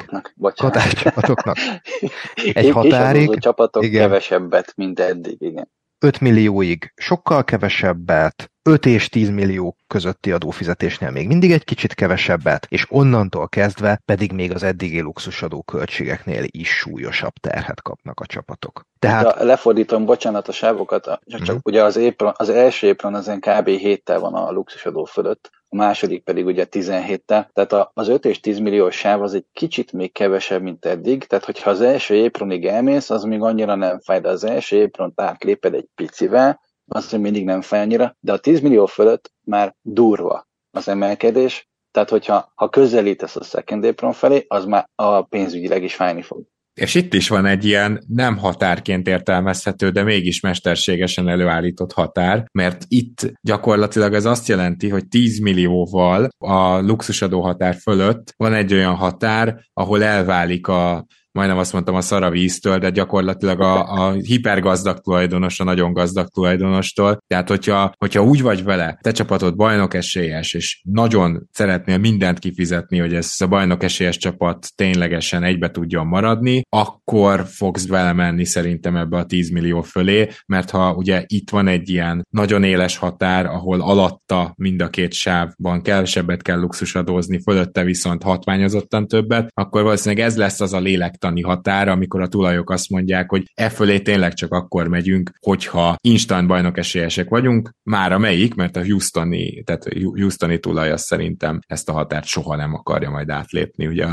Katáscsapatoknak. Egy határig. csapatok igen. kevesebbet, mint eddig, igen. 5 millióig sokkal kevesebbet, 5 és 10 millió közötti adófizetésnél még mindig egy kicsit kevesebbet, és onnantól kezdve pedig még az eddigi luxusadó költségeknél is súlyosabb terhet kapnak a csapatok. Tehát... Ja, lefordítom, bocsánat a sávokat, csak, mm. ugye az, épron, az első épron az kb. 7 van a luxusadó fölött, a második pedig ugye 17-tel, tehát az 5 és 10 milliós sáv az egy kicsit még kevesebb, mint eddig, tehát hogyha az első épronig elmész, az még annyira nem fáj, de az első épront átléped egy picivel, az még mindig nem fáj annyira, de a 10 millió fölött már durva az emelkedés, tehát hogyha ha közelítesz a second apron felé, az már a pénzügyileg is fájni fog. És itt is van egy ilyen nem határként értelmezhető, de mégis mesterségesen előállított határ, mert itt gyakorlatilag ez azt jelenti, hogy 10 millióval a luxusadó határ fölött van egy olyan határ, ahol elválik a majdnem azt mondtam a szaravíztől, de gyakorlatilag a, a hipergazdag tulajdonos a nagyon gazdag tulajdonostól. Tehát, hogyha, hogyha úgy vagy vele, te csapatod bajnok esélyes, és nagyon szeretnél mindent kifizetni, hogy ez a bajnok esélyes csapat ténylegesen egybe tudjon maradni, akkor fogsz vele menni szerintem ebbe a 10 millió fölé, mert ha ugye itt van egy ilyen nagyon éles határ, ahol alatta mind a két sávban kevesebbet kell luxusadózni, fölötte viszont hatványozottan többet, akkor valószínűleg ez lesz az a lélektan mostani határa, amikor a tulajok azt mondják, hogy e fölé tényleg csak akkor megyünk, hogyha instant bajnok esélyesek vagyunk, már a melyik, mert a Houstoni, tehát Houstoni tulaj az szerintem ezt a határt soha nem akarja majd átlépni, ugye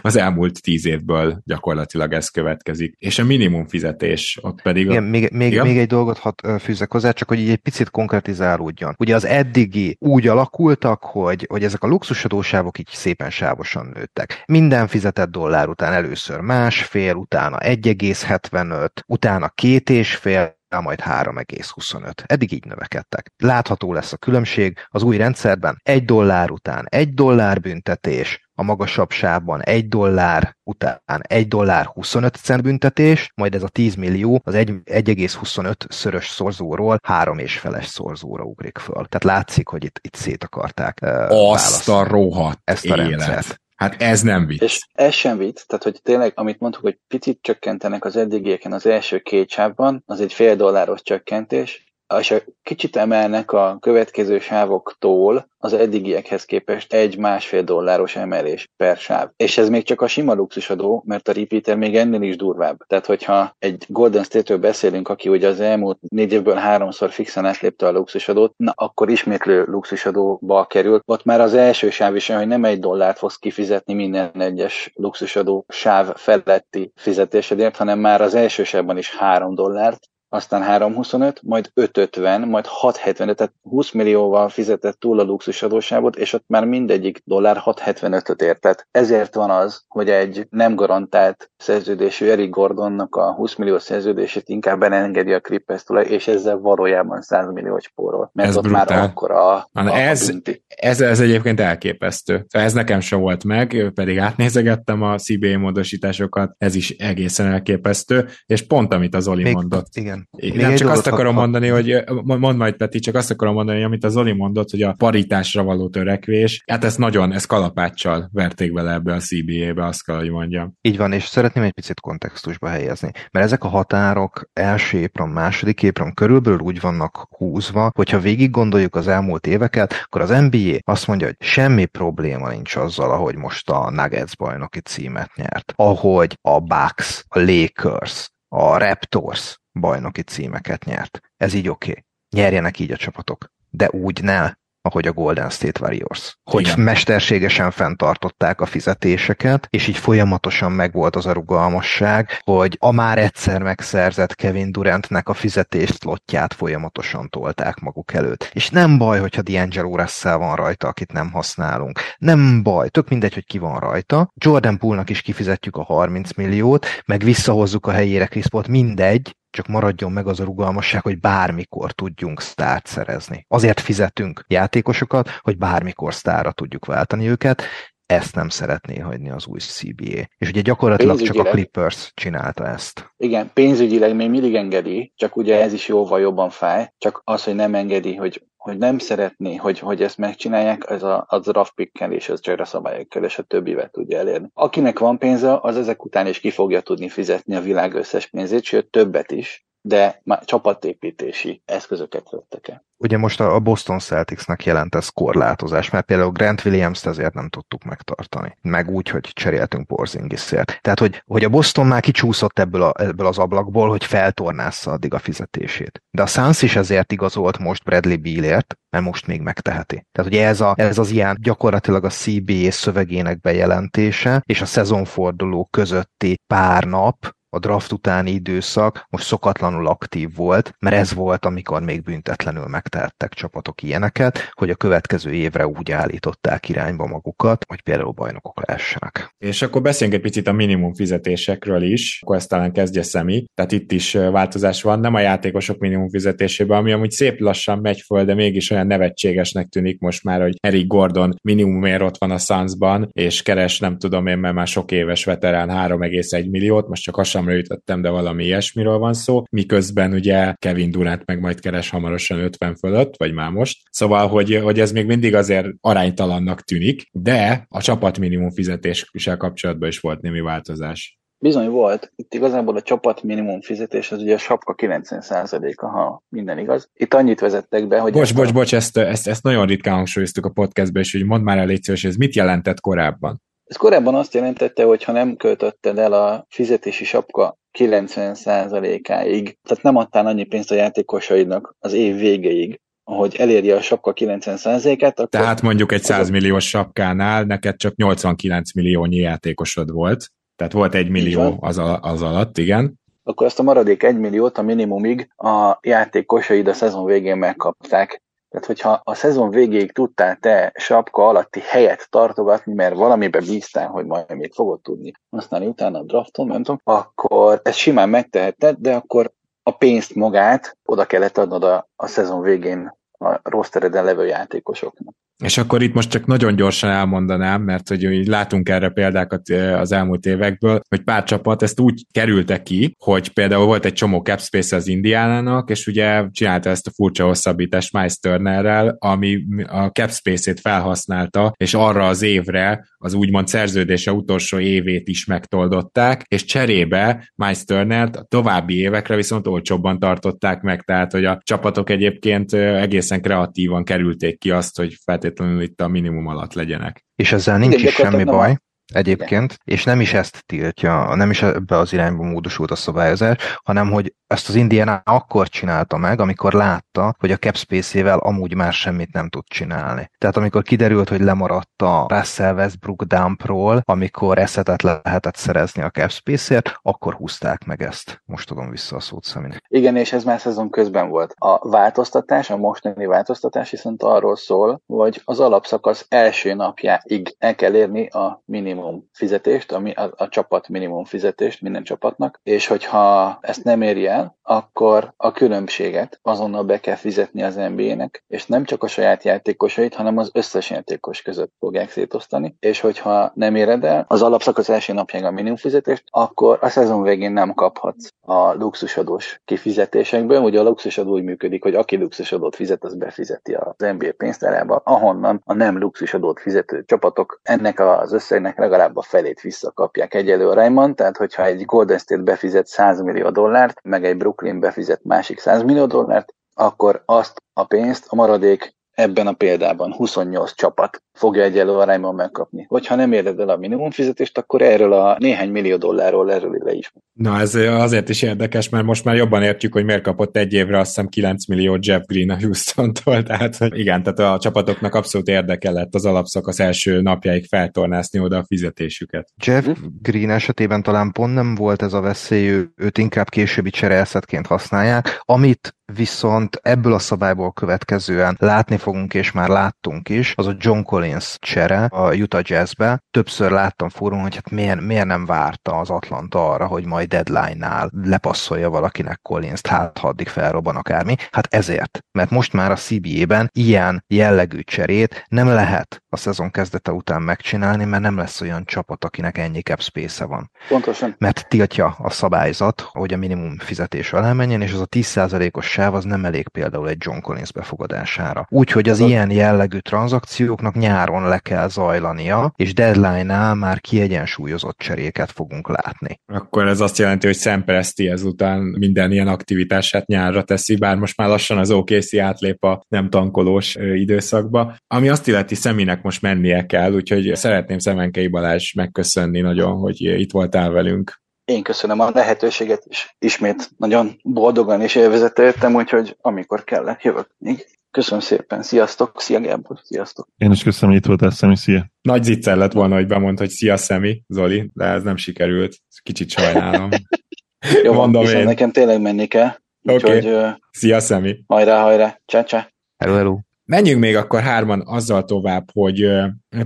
az elmúlt tíz évből gyakorlatilag ez következik. És a minimum fizetés ott pedig... Igen, a... még, még, még egy dolgot hat fűzek hozzá, csak hogy így egy picit konkretizálódjon. Ugye az eddigi úgy alakultak, hogy, hogy ezek a luxusadósávok így szépen sávosan nőttek. Minden fizetett dollár után először másfél, utána 1,75, utána két és fél, majd 3,25. Eddig így növekedtek. Látható lesz a különbség az új rendszerben. Egy dollár után egy dollár büntetés, a magasabb sávban 1 dollár után 1 dollár 25 cent büntetés, majd ez a 10 millió az 1,25 szörös szorzóról 3 és feles szorzóra ugrik föl. Tehát látszik, hogy itt, itt szét akarták uh, Azt a rohadt ezt a élet. rendszert. Hát ez nem vicc. És ez sem vicc, tehát hogy tényleg, amit mondtuk, hogy picit csökkentenek az eddigieken az első két sávban, az egy fél dolláros csökkentés, és kicsit emelnek a következő sávoktól az eddigiekhez képest egy másfél dolláros emelés per sáv. És ez még csak a sima luxusadó, mert a repeater még ennél is durvább. Tehát, hogyha egy Golden State-ről beszélünk, aki ugye az elmúlt négy évből háromszor fixen átlépte a luxusadót, na akkor ismétlő luxusadóba kerül. Ott már az első sáv is hogy nem egy dollárt fogsz kifizetni minden egyes luxusadó sáv feletti fizetésedért, hanem már az első sávban is három dollárt, aztán 325, majd 550, majd 675, tehát 20 millióval fizetett túl a luxusadóságot, és ott már mindegyik dollár 675-öt ért. Tehát ezért van az, hogy egy nem garantált szerződésű Eric Gordonnak a 20 millió szerződését inkább elengedi a Clippers tulaj, és ezzel valójában 100 millió spórol. Mert ez ott brutál. már akkor a, a, ez, a ez, ez egyébként elképesztő. Ez nekem sem volt meg, pedig átnézegettem a CBA módosításokat, ez is egészen elképesztő, és pont amit az Oli Még, mondott. Igen, igen. Még nem, csak azt akarom ha... mondani, hogy mondd majd Peti, csak azt akarom mondani, amit az Zoli mondott, hogy a paritásra való törekvés, hát ez nagyon, ez kalapáccsal verték bele ebbe a CBA-be, azt kell, hogy mondjam. Így van, és szeretném egy picit kontextusba helyezni, mert ezek a határok első épron, második épron körülbelül úgy vannak húzva, hogyha végig gondoljuk az elmúlt éveket, akkor az NBA azt mondja, hogy semmi probléma nincs azzal, ahogy most a Nuggets bajnoki címet nyert, ahogy a Bucks, a Lakers, a Raptors bajnoki címeket nyert. Ez így oké. Okay. Nyerjenek így a csapatok. De úgy ne, ahogy a Golden State Warriors. Hogy Igen. mesterségesen fenntartották a fizetéseket, és így folyamatosan megvolt az a rugalmasság, hogy a már egyszer megszerzett Kevin Durantnek a fizetés slotját folyamatosan tolták maguk előtt. És nem baj, hogyha D'Angelo Russell van rajta, akit nem használunk. Nem baj, tök mindegy, hogy ki van rajta. Jordan Poolnak is kifizetjük a 30 milliót, meg visszahozzuk a helyére Chris Paul, mindegy, csak maradjon meg az a rugalmasság, hogy bármikor tudjunk sztárt szerezni. Azért fizetünk játékosokat, hogy bármikor sztárra tudjuk váltani őket, ezt nem szeretné hagyni az új CBA. És ugye gyakorlatilag csak a Clippers csinálta ezt. Igen, pénzügyileg még mindig engedi, csak ugye ez is jóval jobban fáj, csak az, hogy nem engedi, hogy hogy nem szeretné, hogy, hogy ezt megcsinálják, ez a, a draft pickkel és az szabályokkal és a többivel tudja elérni. Akinek van pénze, az ezek után is ki fogja tudni fizetni a világ összes pénzét, sőt többet is, de már csapatépítési eszközöket vettek el. Ugye most a Boston Celticsnek jelent ez korlátozás, mert például Grant Williams-t ezért nem tudtuk megtartani. Meg úgy, hogy cseréltünk Porzingisért. Tehát, hogy, hogy a Boston már kicsúszott ebből, a, ebből az ablakból, hogy feltornásza addig a fizetését. De a Suns is ezért igazolt most Bradley Bealért, mert most még megteheti. Tehát ugye ez, a, ez az ilyen gyakorlatilag a CBA szövegének bejelentése, és a szezonforduló közötti pár nap, a draft utáni időszak most szokatlanul aktív volt, mert ez volt, amikor még büntetlenül megtehettek csapatok ilyeneket, hogy a következő évre úgy állították irányba magukat, hogy például bajnokok lehessenek. És akkor beszéljünk egy picit a minimum fizetésekről is, akkor ezt talán kezdje Szemi. Tehát itt is változás van, nem a játékosok minimum fizetésében, ami amúgy szép lassan megy föl, de mégis olyan nevetségesnek tűnik most már, hogy Eric Gordon minimumért ott van a Sunsban, és keres, nem tudom én, mert már sok éves veterán 3,1 milliót, most csak azt sem ütöttem, de valami ilyesmiről van szó, miközben ugye Kevin Durant meg majd keres hamarosan 50 fölött, vagy már most. Szóval, hogy, hogy ez még mindig azért aránytalannak tűnik, de a csapat minimum fizetéssel kapcsolatban is volt némi változás. Bizony volt. Itt igazából a csapat minimum fizetés az ugye a sapka 90%-a, ha minden igaz. Itt annyit vezettek be, hogy... Bocs, bocs, a... bocs, ezt, ezt, ezt nagyon ritkán hangsúlyoztuk a podcastben, és hogy mondd már el légy hogy ez mit jelentett korábban? Ez korábban azt jelentette, hogy ha nem költötted el a fizetési sapka 90%-áig, tehát nem adtál annyi pénzt a játékosaidnak az év végéig, hogy elérje a sapka 90%-át. Akkor Tehát mondjuk egy 100 milliós sapkánál neked csak 89 milliónyi játékosod volt, tehát volt egy millió az, az alatt, igen. Akkor ezt a maradék egy milliót a minimumig a játékosaid a szezon végén megkapták. Tehát, hogyha a szezon végéig tudtál te sapka alatti helyet tartogatni, mert valamibe bíztál, hogy majd még fogod tudni használni utána a drafton, nem tudom, akkor ezt simán megteheted, de akkor a pénzt magát oda kellett adnod a, a szezon végén a rostereden levő játékosoknak. És akkor itt most csak nagyon gyorsan elmondanám, mert hogy így látunk erre példákat az elmúlt évekből, hogy pár csapat ezt úgy kerülte ki, hogy például volt egy csomó cap space az Indiánának, és ugye csinálta ezt a furcsa hosszabbítást Miles Turnerrel, ami a cap space-ét felhasználta, és arra az évre az úgymond szerződése utolsó évét is megtoldották, és cserébe Miles Turnert a további évekre viszont olcsóbban tartották meg, tehát hogy a csapatok egyébként egészen kreatívan kerülték ki azt, hogy feltétlenül feltétlenül itt a minimum alatt legyenek. És ezzel nincs is semmi baj egyébként, és nem is ezt tiltja, nem is ebbe az irányba módosult a szabályozás, hanem hogy ezt az Indiana akkor csinálta meg, amikor látta, hogy a capspace-ével amúgy már semmit nem tud csinálni. Tehát amikor kiderült, hogy lemaradt a Russell Westbrook dumpról, amikor eszetet lehetett szerezni a capspace-ért, akkor húzták meg ezt. Most adom vissza a szót személynek. Igen, és ez már szezon közben volt. A változtatás, a mostani változtatás viszont arról szól, hogy az alapszakasz első napjáig el kell érni a minimum fizetést, ami a, a csapat minimum fizetést minden csapatnak, és hogyha ezt nem éri el, akkor a különbséget azonnal be kell fizetni az NBA-nek, és nem csak a saját játékosait, hanem az összes játékos között fogják szétosztani, és hogyha nem éred el az alapszakasz első napján a minimumfizetést, akkor a szezon végén nem kaphatsz a luxusadós kifizetésekből. Ugye a luxusadó úgy működik, hogy aki luxusadót fizet, az befizeti az NBA pénztárába, ahonnan a nem luxusadót fizető csapatok ennek az összegnek legalább a felét visszakapják egyelő arányban, tehát hogyha egy Golden State befizet 100 millió dollárt, meg egy Brooklyn befizet másik 100 millió dollárt, akkor azt a pénzt a maradék ebben a példában 28 csapat fogja egyelő arányban megkapni. Hogyha nem éred el a minimum fizetést, akkor erről a néhány millió dollárról erről le is. Na ez azért is érdekes, mert most már jobban értjük, hogy miért kapott egy évre azt hiszem 9 millió Jeff Green a Houston-tól, tehát igen, tehát a csapatoknak abszolút érdeke lett az alapszakasz első napjáig feltornászni oda a fizetésüket. Jeff hm? Green esetében talán pont nem volt ez a veszély, őt inkább későbbi cserélszetként használják, amit viszont ebből a szabályból következően látni fogunk, és már láttunk is, az a John Collins Collins csere a Utah Jazzbe. Többször láttam fórumon, hogy hát miért, miért nem várta az Atlanta arra, hogy majd deadline-nál lepasszolja valakinek Collins-t, hát ha addig felrobban akármi. Hát ezért, mert most már a CBA-ben ilyen jellegű cserét nem lehet a szezon kezdete után megcsinálni, mert nem lesz olyan csapat, akinek ennyi cap space van. Pontosan. Mert tiltja a szabályzat, hogy a minimum fizetés alá menjen, és az a 10%-os sáv az nem elég például egy John Collins befogadására. Úgyhogy az ilyen jellegű tranzakcióknak nyáron le kell zajlania, és deadline-nál már kiegyensúlyozott cseréket fogunk látni. Akkor ez azt jelenti, hogy Sam Presti ezután minden ilyen aktivitását nyárra teszi, bár most már lassan az OKC átlép a nem tankolós időszakba. Ami azt illeti Szeminek most mennie kell, úgyhogy szeretném Szemenkei Balázs megköszönni nagyon, hogy itt voltál velünk. Én köszönöm a lehetőséget, és ismét nagyon boldogan és élvezettel jöttem, úgyhogy amikor kell, jövök még. Köszönöm szépen, sziasztok, szia Gábor, sziasztok. Én is köszönöm, hogy itt voltál, Szemi, szia. Nagy zicser lett volna, hogy bemond, hogy szia Szemi, Zoli, de ez nem sikerült. Kicsit sajnálom. Jó, Mondom én. nekem tényleg menni kell. Oké, okay. uh, szia Szemi. Hajrá, hajrá, csá, csá. Hello, hello. Menjünk még akkor hárman azzal tovább, hogy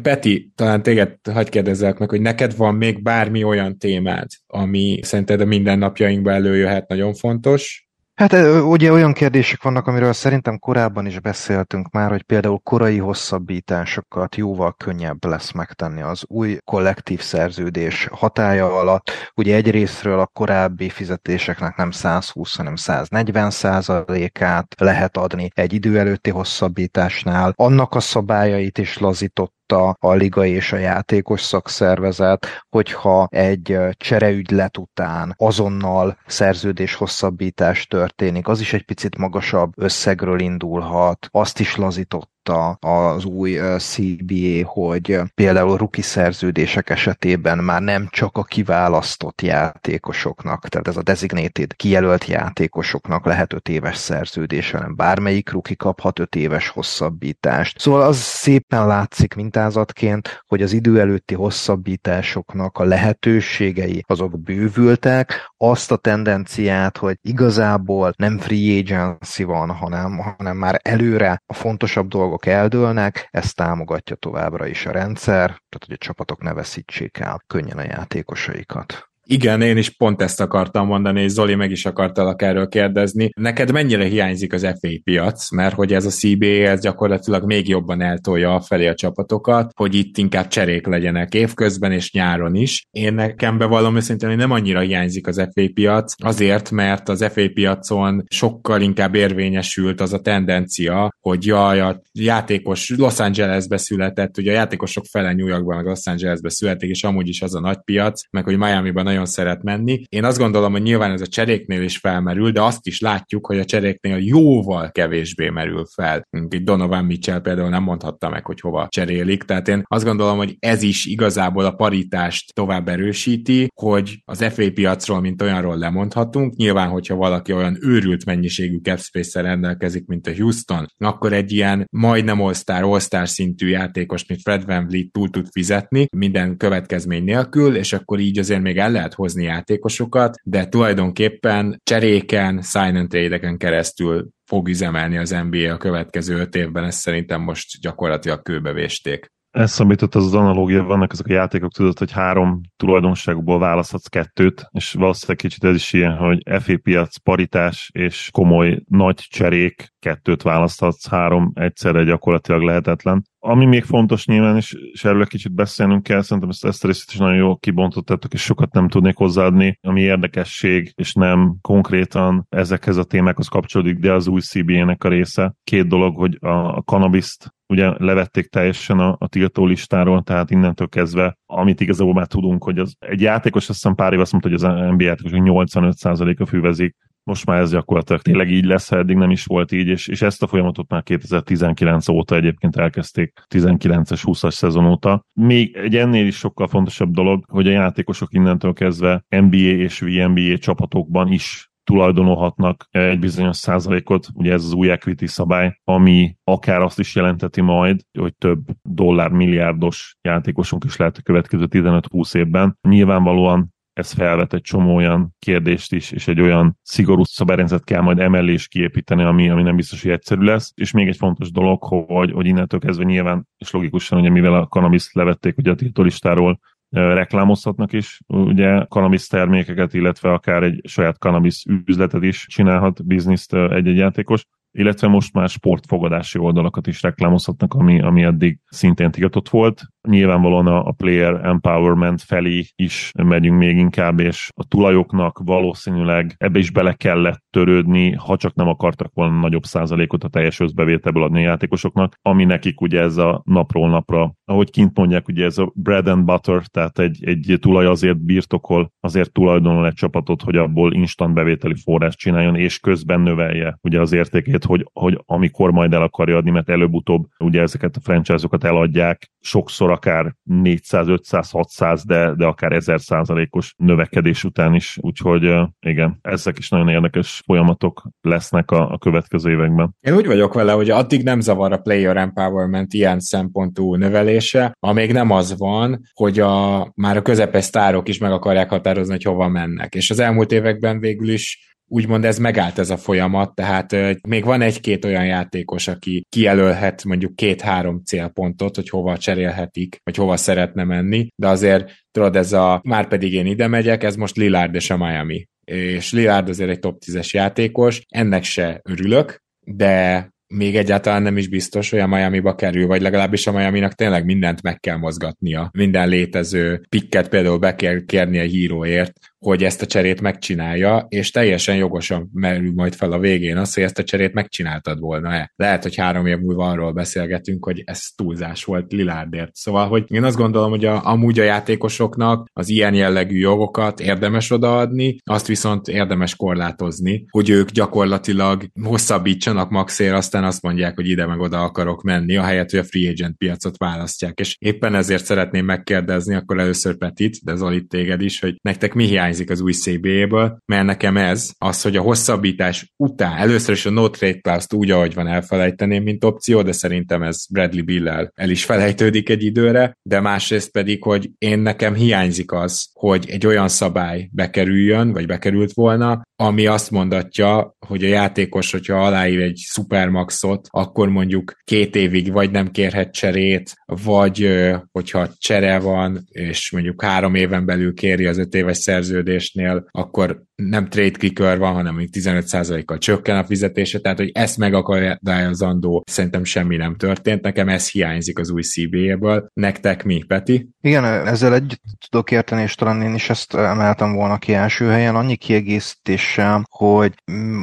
Peti, talán téged hagyd kérdezzek meg, hogy neked van még bármi olyan témád, ami szerinted a mindennapjainkban előjöhet nagyon fontos, Hát ugye olyan kérdések vannak, amiről szerintem korábban is beszéltünk már, hogy például korai hosszabbításokat jóval könnyebb lesz megtenni az új kollektív szerződés hatája alatt. Ugye egyrésztről a korábbi fizetéseknek nem 120, hanem 140 százalékát lehet adni egy idő előtti hosszabbításnál. Annak a szabályait is lazított a, a liga és a játékos szakszervezet, hogyha egy csereügylet után azonnal szerződés hosszabbítás történik, az is egy picit magasabb összegről indulhat, azt is lazított az új CBA, hogy például ruki szerződések esetében már nem csak a kiválasztott játékosoknak, tehát ez a designated kijelölt játékosoknak lehet öt éves szerződés, hanem bármelyik ruki kaphat öt éves hosszabbítást. Szóval az szépen látszik mintázatként, hogy az idő előtti hosszabbításoknak a lehetőségei azok bővültek, azt a tendenciát, hogy igazából nem free agency van, hanem, hanem már előre a fontosabb dolgok dolgok eldőlnek, ezt támogatja továbbra is a rendszer, tehát hogy a csapatok ne veszítsék el könnyen a játékosaikat. Igen, én is pont ezt akartam mondani, és Zoli meg is akartalak erről kérdezni. Neked mennyire hiányzik az FA piac, mert hogy ez a CBA ez gyakorlatilag még jobban eltolja felé a csapatokat, hogy itt inkább cserék legyenek évközben és nyáron is. Én nekem bevallom őszintén, nem annyira hiányzik az FA piac, azért, mert az FA piacon sokkal inkább érvényesült az a tendencia, hogy jaj, a játékos Los Angelesbe született, ugye a játékosok fele New Yorkban, meg Los Angelesbe születik, és amúgy is az a nagy piac, meg hogy Miami-ban nagyon szeret menni. Én azt gondolom, hogy nyilván ez a cseréknél is felmerül, de azt is látjuk, hogy a cseréknél jóval kevésbé merül fel. Itt Donovan Mitchell például nem mondhatta meg, hogy hova cserélik, tehát én azt gondolom, hogy ez is igazából a paritást tovább erősíti, hogy az FA piacról, mint olyanról lemondhatunk. Nyilván, hogyha valaki olyan őrült mennyiségű capspace rendelkezik, mint a Houston, akkor egy ilyen majdnem all-star szintű játékos, mint Fred Van Vliet túl tud fizetni minden következmény nélkül, és akkor így azért még el lehet hozni játékosokat, de tulajdonképpen cseréken, sign and trade keresztül fog üzemelni az NBA a következő öt évben, ezt szerintem most gyakorlatilag kőbevésték. Eszembe jutott az az analógia, vannak ezek a játékok, tudod, hogy három tulajdonságból választhatsz kettőt, és valószínűleg kicsit ez is ilyen, hogy FA piac, paritás és komoly nagy cserék, kettőt választhatsz, három egyszerre gyakorlatilag lehetetlen. Ami még fontos nyilván, és, és erről kicsit beszélnünk kell, szerintem ezt, ezt a részét is nagyon jól kibontottátok, és sokat nem tudnék hozzáadni, ami érdekesség, és nem konkrétan ezekhez a témákhoz kapcsolódik, de az új CBA-nek a része. Két dolog, hogy a, a cannabiszt ugye levették teljesen a, a tiltó listáról, tehát innentől kezdve, amit igazából már tudunk, hogy az, egy játékos, azt hiszem pár év azt mondta, hogy az NBA játékos 85%-a fűvezik, most már ez gyakorlatilag tényleg így lesz, ha eddig nem is volt így, és, és ezt a folyamatot már 2019 óta egyébként elkezdték, 19-es, 20-as szezon óta. Még egy ennél is sokkal fontosabb dolog, hogy a játékosok innentől kezdve NBA és VNBA csapatokban is tulajdonolhatnak egy bizonyos százalékot, ugye ez az új equity szabály, ami akár azt is jelenteti majd, hogy több dollár milliárdos játékosunk is lehet a következő 15-20 évben. Nyilvánvalóan ez felvet egy csomó olyan kérdést is, és egy olyan szigorú szabályrendszert kell majd emellé is kiépíteni, ami, ami nem biztos, hogy egyszerű lesz. És még egy fontos dolog, hogy, hogy innentől kezdve nyilván, és logikusan, ugye mivel a cannabis levették ugye a tiltólistáról, reklámozhatnak is ugye cannabis termékeket, illetve akár egy saját cannabis üzletet is csinálhat bizniszt egy-egy játékos illetve most már sportfogadási oldalakat is reklámozhatnak, ami, ami eddig szintén tiltott volt. Nyilvánvalóan a, a player empowerment felé is megyünk még inkább, és a tulajoknak valószínűleg ebbe is bele kellett törődni, ha csak nem akartak volna nagyobb százalékot a teljes összbevételből adni a játékosoknak, ami nekik ugye ez a napról napra, ahogy kint mondják, ugye ez a bread and butter, tehát egy, egy tulaj azért birtokol, azért tulajdonol egy csapatot, hogy abból instant bevételi forrás csináljon, és közben növelje ugye az értékét hogy, hogy amikor majd el akarja adni, mert előbb-utóbb ugye ezeket a franchise-okat eladják, sokszor akár 400, 500, 600, de, de akár 1000 százalékos növekedés után is, úgyhogy igen, ezek is nagyon érdekes folyamatok lesznek a, a következő években. Én úgy vagyok vele, hogy addig nem zavar a player empowerment ilyen szempontú növelése, amíg nem az van, hogy a, már a közepes sztárok is meg akarják határozni, hogy hova mennek. És az elmúlt években végül is úgymond ez megállt ez a folyamat, tehát még van egy-két olyan játékos, aki kijelölhet mondjuk két-három célpontot, hogy hova cserélhetik, vagy hova szeretne menni, de azért tudod, ez a már pedig én ide megyek, ez most Lillard és a Miami. És Lillard azért egy top 10-es játékos, ennek se örülök, de még egyáltalán nem is biztos, hogy a Miami-ba kerül, vagy legalábbis a Miami-nak tényleg mindent meg kell mozgatnia. Minden létező pikket például be kell kérni a híróért, hogy ezt a cserét megcsinálja, és teljesen jogosan merül majd fel a végén az, hogy ezt a cserét megcsináltad volna-e. Lehet, hogy három év múlva arról beszélgetünk, hogy ez túlzás volt Lilárdért. Szóval, hogy én azt gondolom, hogy a, amúgy a játékosoknak az ilyen jellegű jogokat érdemes odaadni, azt viszont érdemes korlátozni, hogy ők gyakorlatilag hosszabbítsanak maxér, aztán azt mondják, hogy ide meg oda akarok menni, ahelyett, hogy a free agent piacot választják. És éppen ezért szeretném megkérdezni akkor először Petit, de Zoli téged is, hogy nektek mi hiány hiányzik az új CBA-ből, mert nekem ez az, hogy a hosszabbítás után, először is a no trade clause úgy, ahogy van elfelejteném, mint opció, de szerintem ez Bradley bill el is felejtődik egy időre, de másrészt pedig, hogy én nekem hiányzik az, hogy egy olyan szabály bekerüljön, vagy bekerült volna, ami azt mondatja, hogy a játékos, hogyha aláír egy supermaxot, akkor mondjuk két évig vagy nem kérhet cserét, vagy hogyha csere van, és mondjuk három éven belül kéri az öt éves szerződésnél, akkor nem trade kicker van, hanem még 15%-kal csökken a fizetése, tehát hogy ezt megakadályozandó szerintem semmi nem történt. Nekem ez hiányzik az új CBA-ből. Nektek mi, Peti? Igen, ezzel együtt tudok érteni, és talán én is ezt emeltem volna ki első helyen. Annyi kiegészítéssel, hogy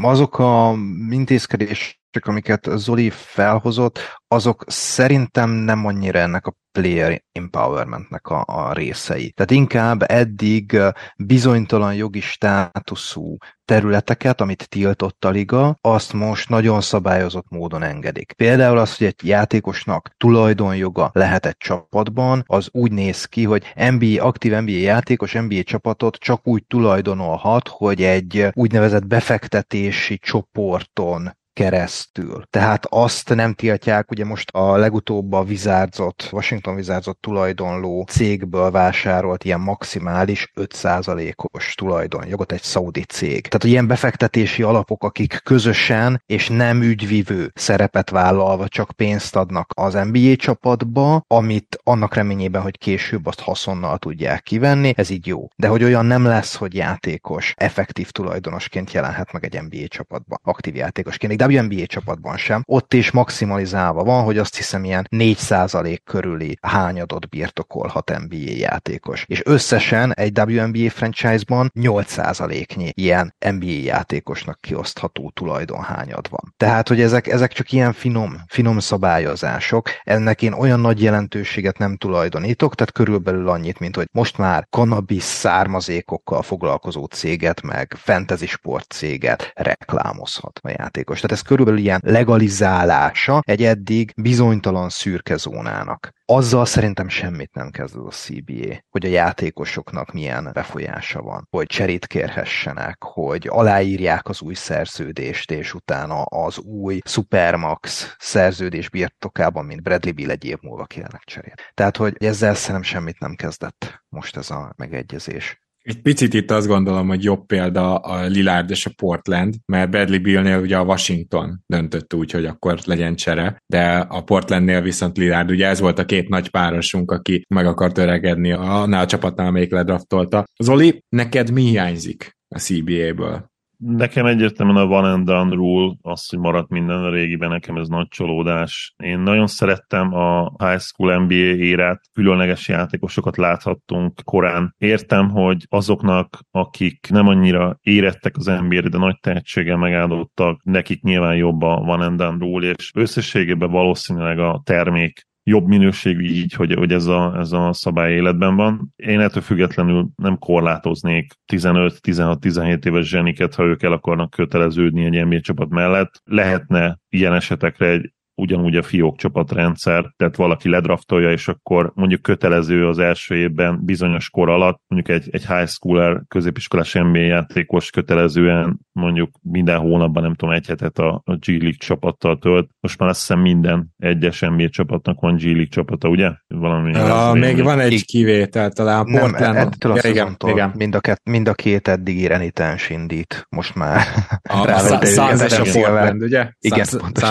azok a intézkedések, amiket Zoli felhozott, azok szerintem nem annyira ennek a player empowermentnek a, a részei. Tehát inkább eddig bizonytalan jogi státuszú területeket, amit tiltott a liga, azt most nagyon szabályozott módon engedik. Például az, hogy egy játékosnak tulajdonjoga lehet egy csapatban, az úgy néz ki, hogy NBA, aktív NBA játékos NBA csapatot csak úgy tulajdonolhat, hogy egy úgynevezett befektetési csoporton keresztül. Tehát azt nem tiltják, ugye most a legutóbb a Wizardsot, Washington Wizardsot tulajdonló cégből vásárolt ilyen maximális 5%-os tulajdonjogot egy szaudi cég. Tehát ilyen befektetési alapok, akik közösen és nem ügyvivő szerepet vállalva csak pénzt adnak az NBA csapatba, amit annak reményében, hogy később azt haszonnal tudják kivenni, ez így jó. De hogy olyan nem lesz, hogy játékos effektív tulajdonosként jelenhet meg egy NBA csapatba, aktív játékosként. De WNBA csapatban sem. Ott is maximalizálva van, hogy azt hiszem ilyen 4% körüli hányadot birtokolhat NBA játékos. És összesen egy WNBA franchise-ban 8%-nyi ilyen NBA játékosnak kiosztható tulajdonhányad van. Tehát, hogy ezek, ezek csak ilyen finom, finom szabályozások. Ennek én olyan nagy jelentőséget nem tulajdonítok, tehát körülbelül annyit, mint hogy most már cannabis származékokkal foglalkozó céget, meg fantasy sport céget reklámozhat a játékos. Tehát ez körülbelül ilyen legalizálása egy eddig bizonytalan szürke zónának. Azzal szerintem semmit nem kezd a CBA, hogy a játékosoknak milyen befolyása van, hogy cserét kérhessenek, hogy aláírják az új szerződést, és utána az új Supermax szerződés birtokában, mint Bradley Bill egy év múlva kérnek cserét. Tehát, hogy ezzel szerintem semmit nem kezdett most ez a megegyezés. Egy picit itt azt gondolom, hogy jobb példa a Lillard és a Portland, mert Bradley Billnél ugye a Washington döntött úgy, hogy akkor legyen csere, de a Portlandnél viszont Lillard, ugye ez volt a két nagy párosunk, aki meg akart öregedni annál a csapatnál, amelyik ledraftolta. Zoli, neked mi hiányzik a CBA-ből? Nekem egyértelműen a one and done rule, az, hogy maradt minden a régiben, nekem ez nagy csalódás. Én nagyon szerettem a high school NBA érát, különleges játékosokat láthattunk korán. Értem, hogy azoknak, akik nem annyira érettek az nba de nagy tehetséggel megáldottak, nekik nyilván jobb a one and done rule, és összességében valószínűleg a termék jobb minőségű így, hogy, hogy ez, a, ez a szabály életben van. Én ettől függetlenül nem korlátoznék 15-16-17 éves zseniket, ha ők el akarnak köteleződni egy NBA csapat mellett. Lehetne ilyen esetekre egy ugyanúgy a fiók csapatrendszer, tehát valaki ledraftolja, és akkor mondjuk kötelező az első évben bizonyos kor alatt, mondjuk egy, egy high schooler, középiskolás NBA játékos kötelezően mondjuk minden hónapban, nem tudom, egy hetet a, a G League csapattal tölt. Most már azt hiszem minden egyes NBA csapatnak van G League csapata, ugye? Valami a, még én van egy kivétel, talán a Portland. Nem, ettől a ja, igen, igen. Mind, a kett, mind a két eddigi renitens indít, most már. Suns és a Portland, ugye? Igen,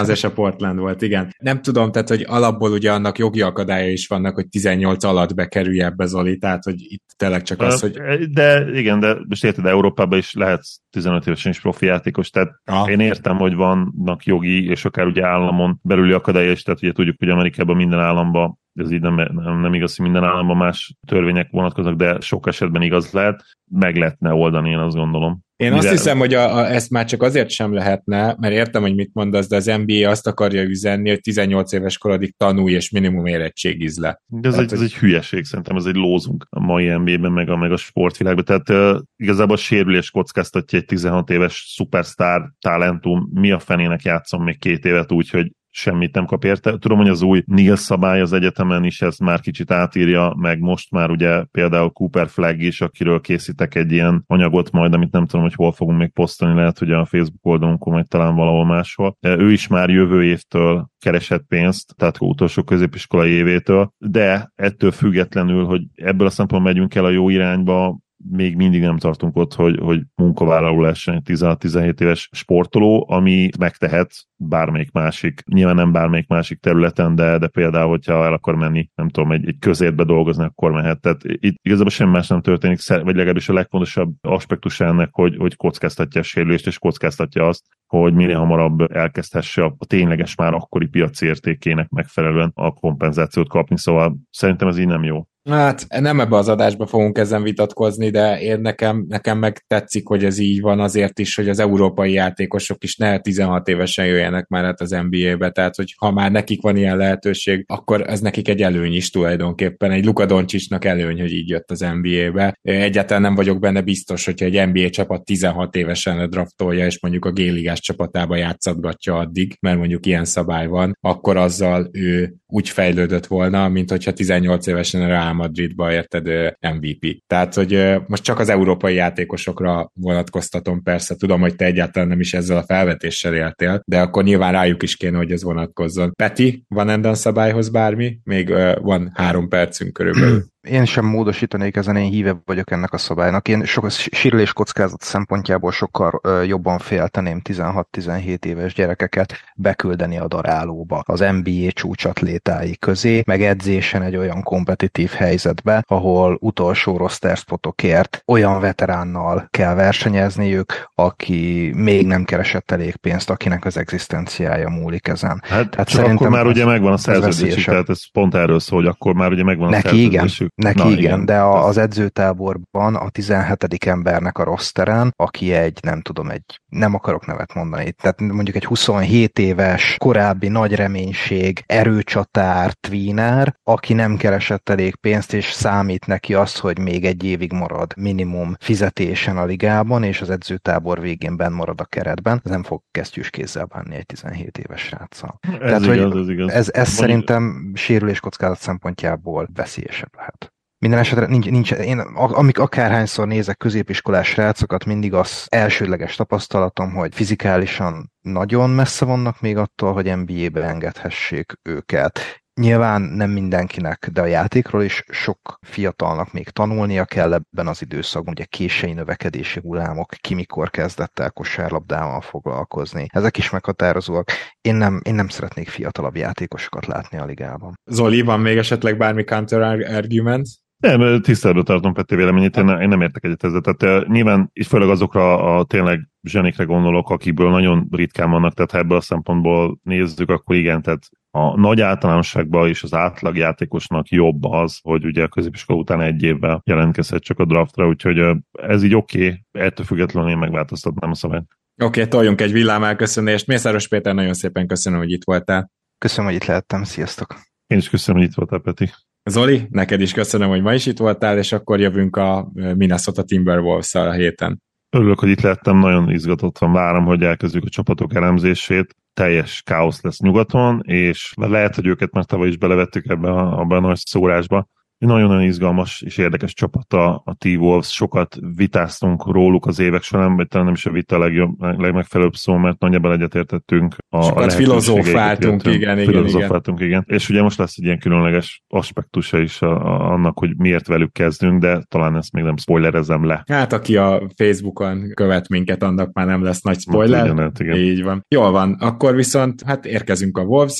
és a Portland volt, igen. Nem tudom, tehát, hogy alapból ugye annak jogi akadálya is vannak, hogy 18 alatt bekerülj ebbe Zoli, tehát, hogy itt tényleg csak az, hogy... De igen, de most érted, Európában is lehet 15 évesen is profi játékos, tehát ah. én értem, hogy vannak jogi, és akár ugye államon belüli akadálya is, tehát ugye tudjuk, hogy Amerikában minden államban ez így nem, nem, nem igaz, hogy minden államban más törvények vonatkoznak, de sok esetben igaz lehet, meg lehetne oldani, én azt gondolom. Én azt hiszem, hogy a, a, ezt már csak azért sem lehetne, mert értem, hogy mit mondasz, de az NBA azt akarja üzenni, hogy 18 éves korodig tanulj, és minimum érettségiz le. De ez, tehát, egy, hogy... ez egy hülyeség, szerintem ez egy lózunk a mai NBA-ben, meg a, meg a sportvilágban. Tehát uh, igazából a sérülés kockáztatja egy 16 éves szupersztár talentum, mi a fenének játszom még két évet úgy, hogy semmit nem kap érte. Tudom, hogy az új NIL szabály az egyetemen is ezt már kicsit átírja, meg most már ugye például Cooper Flag is, akiről készítek egy ilyen anyagot majd, amit nem tudom, hogy hol fogunk még posztolni, lehet, hogy a Facebook oldalunkon, vagy talán valahol máshol. Ő is már jövő évtől keresett pénzt, tehát utolsó középiskolai évétől, de ettől függetlenül, hogy ebből a szempontból megyünk el a jó irányba, még mindig nem tartunk ott, hogy, hogy munkavállaló egy 16-17 éves sportoló, ami megtehet bármelyik másik, nyilván nem bármelyik másik területen, de, de például, hogyha el akar menni, nem tudom, egy, egy közértbe dolgozni, akkor mehet. Tehát itt igazából semmi más nem történik, vagy legalábbis a legfontosabb aspektus ennek, hogy, hogy kockáztatja a sérülést, és kockáztatja azt, hogy minél hamarabb elkezdhesse a tényleges már akkori piaci értékének megfelelően a kompenzációt kapni, szóval szerintem ez így nem jó. Hát nem ebbe az adásba fogunk ezen vitatkozni, de én nekem, nekem meg tetszik, hogy ez így van azért is, hogy az európai játékosok is ne 16 évesen jöjjenek már át az NBA-be, tehát hogy ha már nekik van ilyen lehetőség, akkor ez nekik egy előny is tulajdonképpen, egy Luka Doncsicsnak előny, hogy így jött az NBA-be. Egyáltalán nem vagyok benne biztos, hogyha egy NBA csapat 16 évesen draftolja, és mondjuk a Géligás csapatába játszatgatja addig, mert mondjuk ilyen szabály van, akkor azzal ő úgy fejlődött volna, mint hogyha 18 évesen Real Madridba érted MVP. Tehát, hogy most csak az európai játékosokra vonatkoztatom, persze tudom, hogy te egyáltalán nem is ezzel a felvetéssel éltél, de akkor nyilván rájuk is kéne, hogy ez vonatkozzon. Peti, van Endan szabályhoz bármi? Még van három percünk körülbelül. Én sem módosítanék ezen, én híve vagyok ennek a szabálynak. Én sok sírülés kockázat szempontjából sokkal ö, jobban félteném 16-17 éves gyerekeket beküldeni a darálóba az NBA csúcsatlétái közé, meg edzésen egy olyan kompetitív helyzetbe, ahol utolsó roster spotokért olyan veteránnal kell versenyezniük, aki még nem keresett elég pénzt, akinek az egzisztenciája múlik ezen. Hát Tehát csak akkor már ugye megvan a szerződésük, tehát ez pont erről szól, hogy akkor már ugye megvan Neki a szerződésük. Igen. Neki Na, igen, igen, de a, az edzőtáborban a 17. embernek a rosteren, aki egy, nem tudom, egy, nem akarok nevet mondani, tehát mondjuk egy 27 éves, korábbi nagy reménység, erőcsatár, tweener, aki nem keresett elég pénzt, és számít neki az, hogy még egy évig marad minimum fizetésen a ligában, és az edzőtábor végén benn marad a keretben, ez nem fog kesztyűs kézzel bánni egy 17 éves sráccal. Ez Tehát, igaz, hogy ez igaz. Ez, ez szerintem sérüléskockázat szempontjából veszélyesebb lehet. Minden esetre nincs, nincs én amik akárhányszor nézek középiskolás srácokat, mindig az elsődleges tapasztalatom, hogy fizikálisan nagyon messze vannak még attól, hogy NBA-be engedhessék őket Nyilván nem mindenkinek, de a játékról is sok fiatalnak még tanulnia kell ebben az időszakban, ugye kései növekedési hullámok, ki mikor kezdett el kosárlabdával foglalkozni. Ezek is meghatározóak. Én nem, én nem szeretnék fiatalabb játékosokat látni a ligában. Zoli, van még esetleg bármi counter argument? Nem, tiszteletben tartom Peti véleményét, én, én nem értek egyet ezzel. Tehát nyilván is főleg azokra a tényleg zsenikre gondolok, akikből nagyon ritkán vannak, tehát ha ebből a szempontból nézzük, akkor igen, tehát a nagy általánosságban is az átlagjátékosnak jobb az, hogy ugye a középiskola után egy évvel jelentkezhet csak a draftra, úgyhogy ez így oké, okay, ettől függetlenül én megváltoztatnám a szabályt. Oké, okay, toljunk egy villám elköszönést. Mészáros Péter, nagyon szépen köszönöm, hogy itt voltál. Köszönöm, hogy itt lehettem. Sziasztok! Én is köszönöm, hogy itt voltál, Peti. Zoli, neked is köszönöm, hogy ma is itt voltál, és akkor jövünk a Minnesota timberwolves a héten. Örülök, hogy itt lettem, nagyon izgatott van, várom, hogy elkezdjük a csapatok elemzését. Teljes káosz lesz nyugaton, és lehet, hogy őket már tavaly is belevettük ebbe a, abban a nagy szórásba, nagyon-nagyon izgalmas és érdekes csapat a, a T-Wolves, sokat vitáztunk róluk az évek során, vagy talán nem is a vita a legjobb, legmegfelelőbb szó, mert nagyjából egyetértettünk. A sokat filozófáltunk, igen, igen, filozófáltunk, igen. igen. És ugye most lesz egy ilyen különleges aspektusa is a, a, annak, hogy miért velük kezdünk, de talán ezt még nem spoilerezem le. Hát aki a Facebookon követ minket, annak már nem lesz nagy spoiler. Hát, igen, igen. Így van. Jól van, akkor viszont hát érkezünk a wolves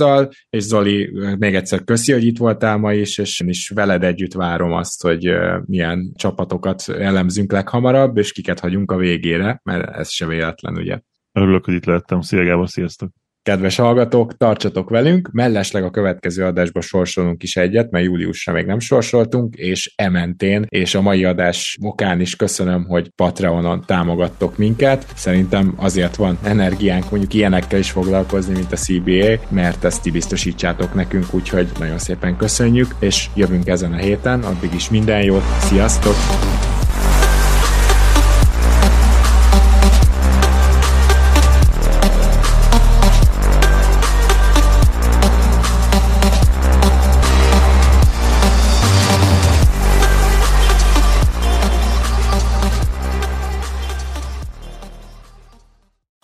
és Zoli, még egyszer köszi, hogy itt voltál ma is, és én is veled együtt várom azt, hogy milyen csapatokat elemzünk leghamarabb, és kiket hagyunk a végére, mert ez se véletlen, ugye. Örülök, hogy itt lehettem. Szia Gábor, sziasztok! Kedves hallgatók, tartsatok velünk, mellesleg a következő adásba sorsolunk is egyet, mert júliusra még nem sorsoltunk, és ementén, és a mai adás okán is köszönöm, hogy Patreonon támogattok minket. Szerintem azért van energiánk mondjuk ilyenekkel is foglalkozni, mint a CBA, mert ezt ti biztosítsátok nekünk, úgyhogy nagyon szépen köszönjük, és jövünk ezen a héten, addig is minden jót, sziasztok!